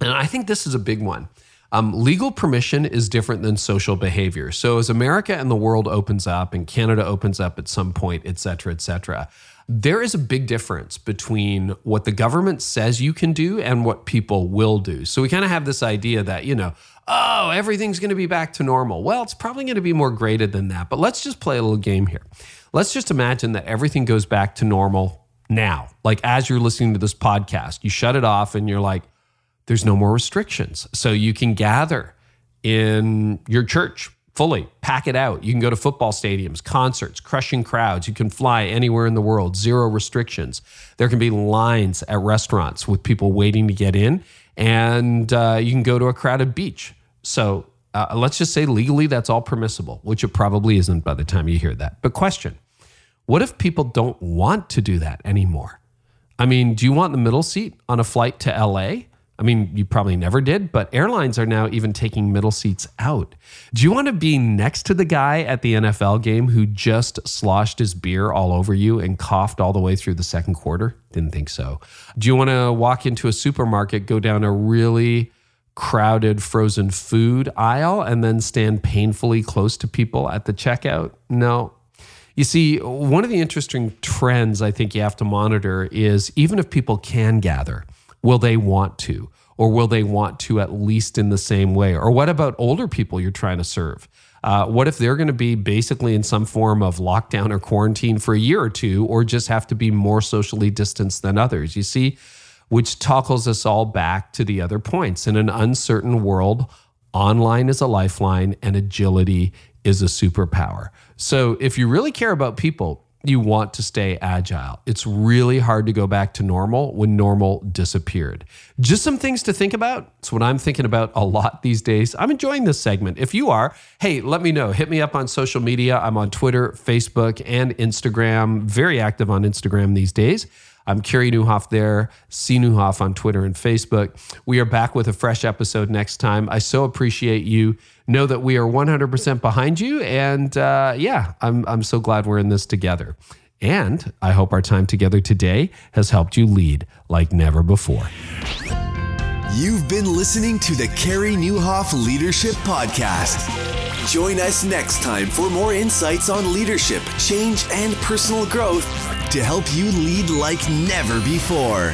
and I think this is a big one. Um, legal permission is different than social behavior. So as America and the world opens up and Canada opens up at some point, et cetera, et cetera, there is a big difference between what the government says you can do and what people will do. So we kind of have this idea that, you know, oh, everything's going to be back to normal. Well, it's probably going to be more graded than that. But let's just play a little game here. Let's just imagine that everything goes back to normal now. Like as you're listening to this podcast, you shut it off and you're like, there's no more restrictions. So you can gather in your church fully, pack it out. You can go to football stadiums, concerts, crushing crowds. You can fly anywhere in the world, zero restrictions. There can be lines at restaurants with people waiting to get in and uh, you can go to a crowded beach. So uh, let's just say legally that's all permissible, which it probably isn't by the time you hear that. But question what if people don't want to do that anymore? I mean, do you want the middle seat on a flight to LA? I mean, you probably never did, but airlines are now even taking middle seats out. Do you want to be next to the guy at the NFL game who just sloshed his beer all over you and coughed all the way through the second quarter? Didn't think so. Do you want to walk into a supermarket, go down a really crowded frozen food aisle, and then stand painfully close to people at the checkout? No, You see, one of the interesting trends I think you have to monitor is even if people can gather, will they want to? Or will they want to at least in the same way? Or what about older people you're trying to serve? Uh, what if they're going to be basically in some form of lockdown or quarantine for a year or two, or just have to be more socially distanced than others? You see, which toggles us all back to the other points. In an uncertain world, online is a lifeline and agility is a superpower. So if you really care about people, you want to stay agile. It's really hard to go back to normal when normal disappeared. Just some things to think about. It's what I'm thinking about a lot these days. I'm enjoying this segment. If you are, hey, let me know. Hit me up on social media. I'm on Twitter, Facebook, and Instagram. Very active on Instagram these days. I'm Carey Nieuwhof there, C Nieuwhof on Twitter and Facebook. We are back with a fresh episode next time. I so appreciate you. Know that we are 100% behind you. And uh, yeah, I'm, I'm so glad we're in this together. And I hope our time together today has helped you lead like never before. You've been listening to the Carey Nieuwhof Leadership Podcast. Join us next time for more insights on leadership, change, and personal growth to help you lead like never before.